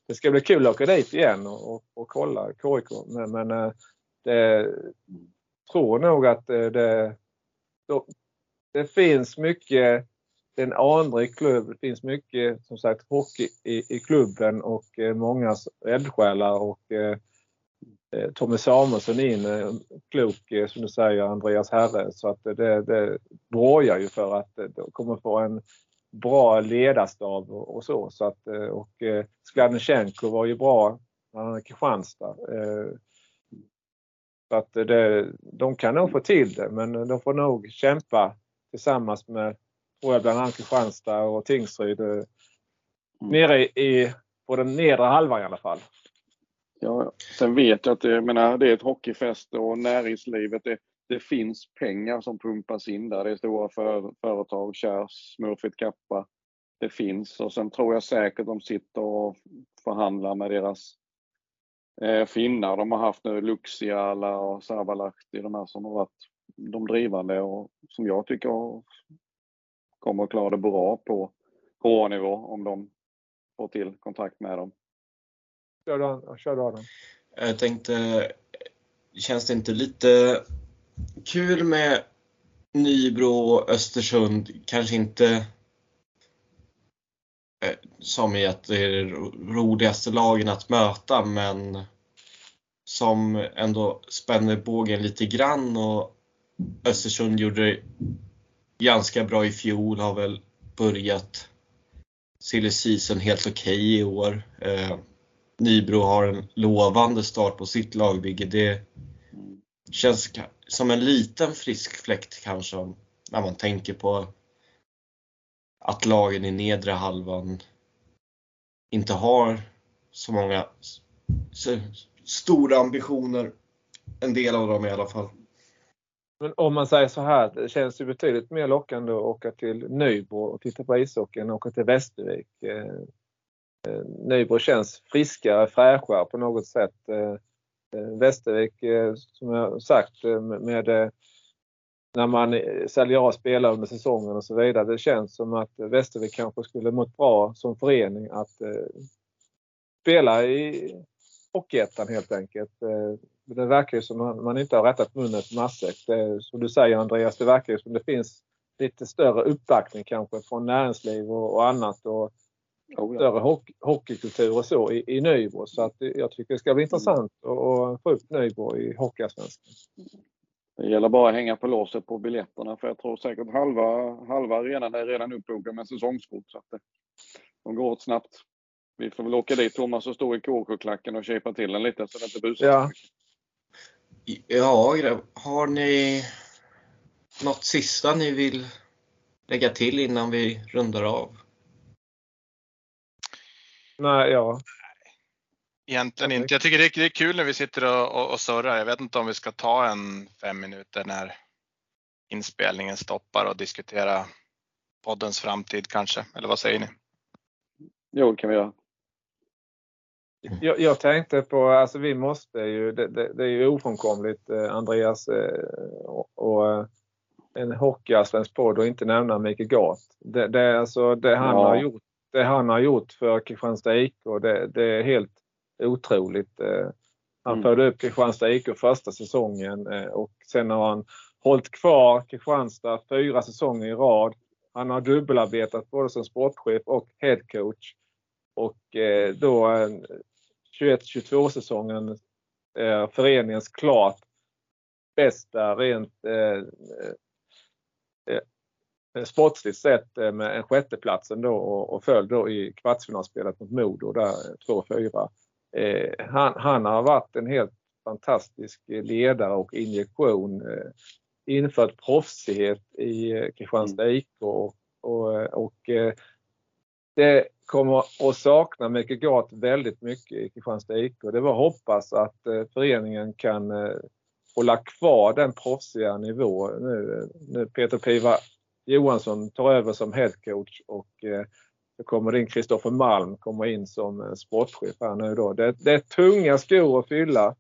det ska bli kul att åka dit igen och, och, och kolla KIK. Men, men eh, det tror nog att det, det finns mycket det är en anrik klubb. Det finns mycket som sagt hockey i, i klubben och eh, många eldsjälar och eh, eh, Tommy Samuelsson in, eh, klok eh, som du säger Andreas Herre. Så att det, det borgar ju för att de kommer få en bra ledarstab och, och så. så att, och eh, Skladnysjenko var ju bra när han hade Kristianstad. Så att det, de kan nog få till det men de får nog kämpa tillsammans med, tror jag, bland annat Kristianstad och Tingsryd. Mm. Nere i, på den nedre halvan i alla fall. Ja, sen vet jag att det, menar, det är ett hockeyfäste och näringslivet, det, det finns pengar som pumpas in där. Det är stora för, företag, Kärs, Smurfit Kappa. Det finns och sen tror jag säkert de sitter och förhandlar med deras eh, finnar de har haft nu, Luxiala och Savalahti, de här som har varit de drivande och som jag tycker kommer att klara det bra på HA-nivå om de får till kontakt med dem. Kör du Adam. Jag tänkte, känns det inte lite kul med Nybro och Östersund? Kanske inte eh, som i att det är roligaste lagen att möta, men som ändå spänner bågen lite grann och Östersund gjorde det ganska bra i fjol, har väl börjat silly season helt okej okay i år. Eh, Nybro har en lovande start på sitt lagbygge. Det känns som en liten frisk fläkt kanske när man tänker på att lagen i nedre halvan inte har så många så stora ambitioner. En del av dem i alla fall. Men om man säger så här, det känns ju betydligt mer lockande att åka till Nybro och titta på ishockey än att åka till Västervik. Eh, eh, Nybro känns friskare, fräschare på något sätt. Eh, Västervik, som jag sagt, med när man säljer av spelare under säsongen och så vidare. Det känns som att Västervik kanske skulle mått bra som förening att spela i Hockeyettan helt enkelt. Det verkar ju som att man inte har rättat munnen till matsäck. Som du säger Andreas, det verkar ju som det finns lite större uppbackning kanske från näringsliv och, och annat. Och oh, ja. Större hockey, hockeykultur och så i, i Nybro. Så att jag tycker det ska bli intressant att få upp Nybro i Hockeyallsvenskan. Det gäller bara att hänga på låset på biljetterna för jag tror säkert halva, halva arenan är redan uppbokad med säsongskort. Så att det, de går åt snabbt. Vi får väl åka dit Thomas och stå i KK-klacken och köpa till den lite så det inte busar ja. Ja, har ni något sista ni vill lägga till innan vi rundar av? Nej, ja. Egentligen inte. Jag tycker det är, kul när vi sitter och, och, och surrar. Jag vet inte om vi ska ta en fem minuter när inspelningen stoppar och diskutera poddens framtid kanske, eller vad säger ni? Jo, det kan vi göra. Jag, jag, tänkte på, alltså vi måste ju, det, det, det är ju ofrånkomligt eh, Andreas eh, och, och eh, en hockeyallsvensk podd och inte nämna Mikael Gart. Det, det, alltså, det, han ja. har gjort, det han har gjort för Kristianstad IK, det, det är helt otroligt. Han mm. förde upp Kristianstad IK första säsongen och sen har han hållit kvar Kristianstad fyra säsonger i rad. Han har dubbelarbetat både som sportchef och headcoach. Och då 21-22 säsongen eh, föreningens klart bästa rent eh, eh, eh sportsligt sett eh, med en sjätteplats ändå och, och föll då i kvartsfinalspelet mot Modo där 2-4. Eh, han, han, har varit en helt fantastisk ledare och injektion. Eh, infört proffsighet i eh, Kristianstad IK och, och, eh, och det kommer att sakna Micke Gart väldigt mycket i Kristianstad IK. Det var att hoppas att eh, föreningen kan eh, hålla kvar den proffsiga nivå nu. Eh, nu Peter Piva Johansson tar över som headcoach och så kommer in Kristoffer Malm kommer in som sportchef här nu då. Det, det är tunga skor att fylla.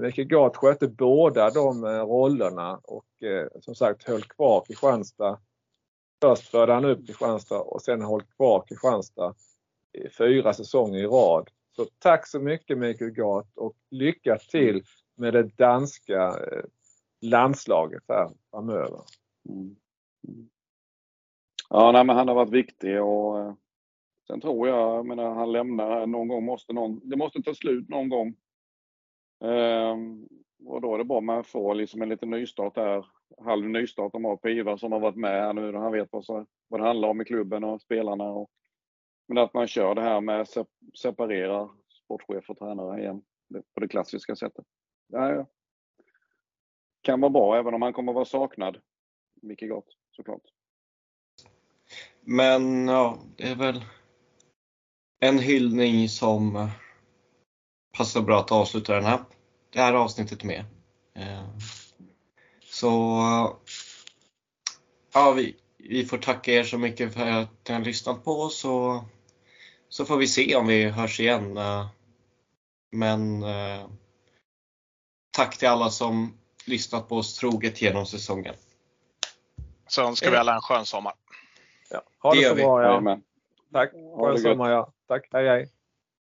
Micke Gart skötte båda de rollerna och som sagt höll kvar Kristianstad Först förde han upp Kristianstad och sen hållit kvar Kristianstad i fyra säsonger i rad. Så tack så mycket Mikael Gart och lycka till med det danska eh, landslaget här framöver. Mm. Ja, nej, men han har varit viktig och eh, sen tror jag, jag menar, han lämnar någon gång måste någon, det måste ta slut någon gång. Ehm, och då är det bra man får liksom en liten nystart där. Halv nystart de har på Ivar som har varit med här nu. Han vet vad, så, vad det handlar om i klubben och spelarna. Och, men att man kör det här med att separera sportchef och tränare igen på det klassiska sättet. Ja, kan vara bra även om han kommer vara saknad. Mycket Gott såklart. Men ja, det är väl en hyllning som eh, passar bra att avsluta den här, det här avsnittet med. Eh, så ja, vi, vi får tacka er så mycket för att ni har lyssnat på oss och så får vi se om vi hörs igen. Eh, men eh, tack till alla som lyssnat på oss troget genom säsongen. Så önskar vi alla en skön sommar. Ja, ha det, det så bra. Ja. Tack. Skön sommar. Ja. Tack. Hej, hej.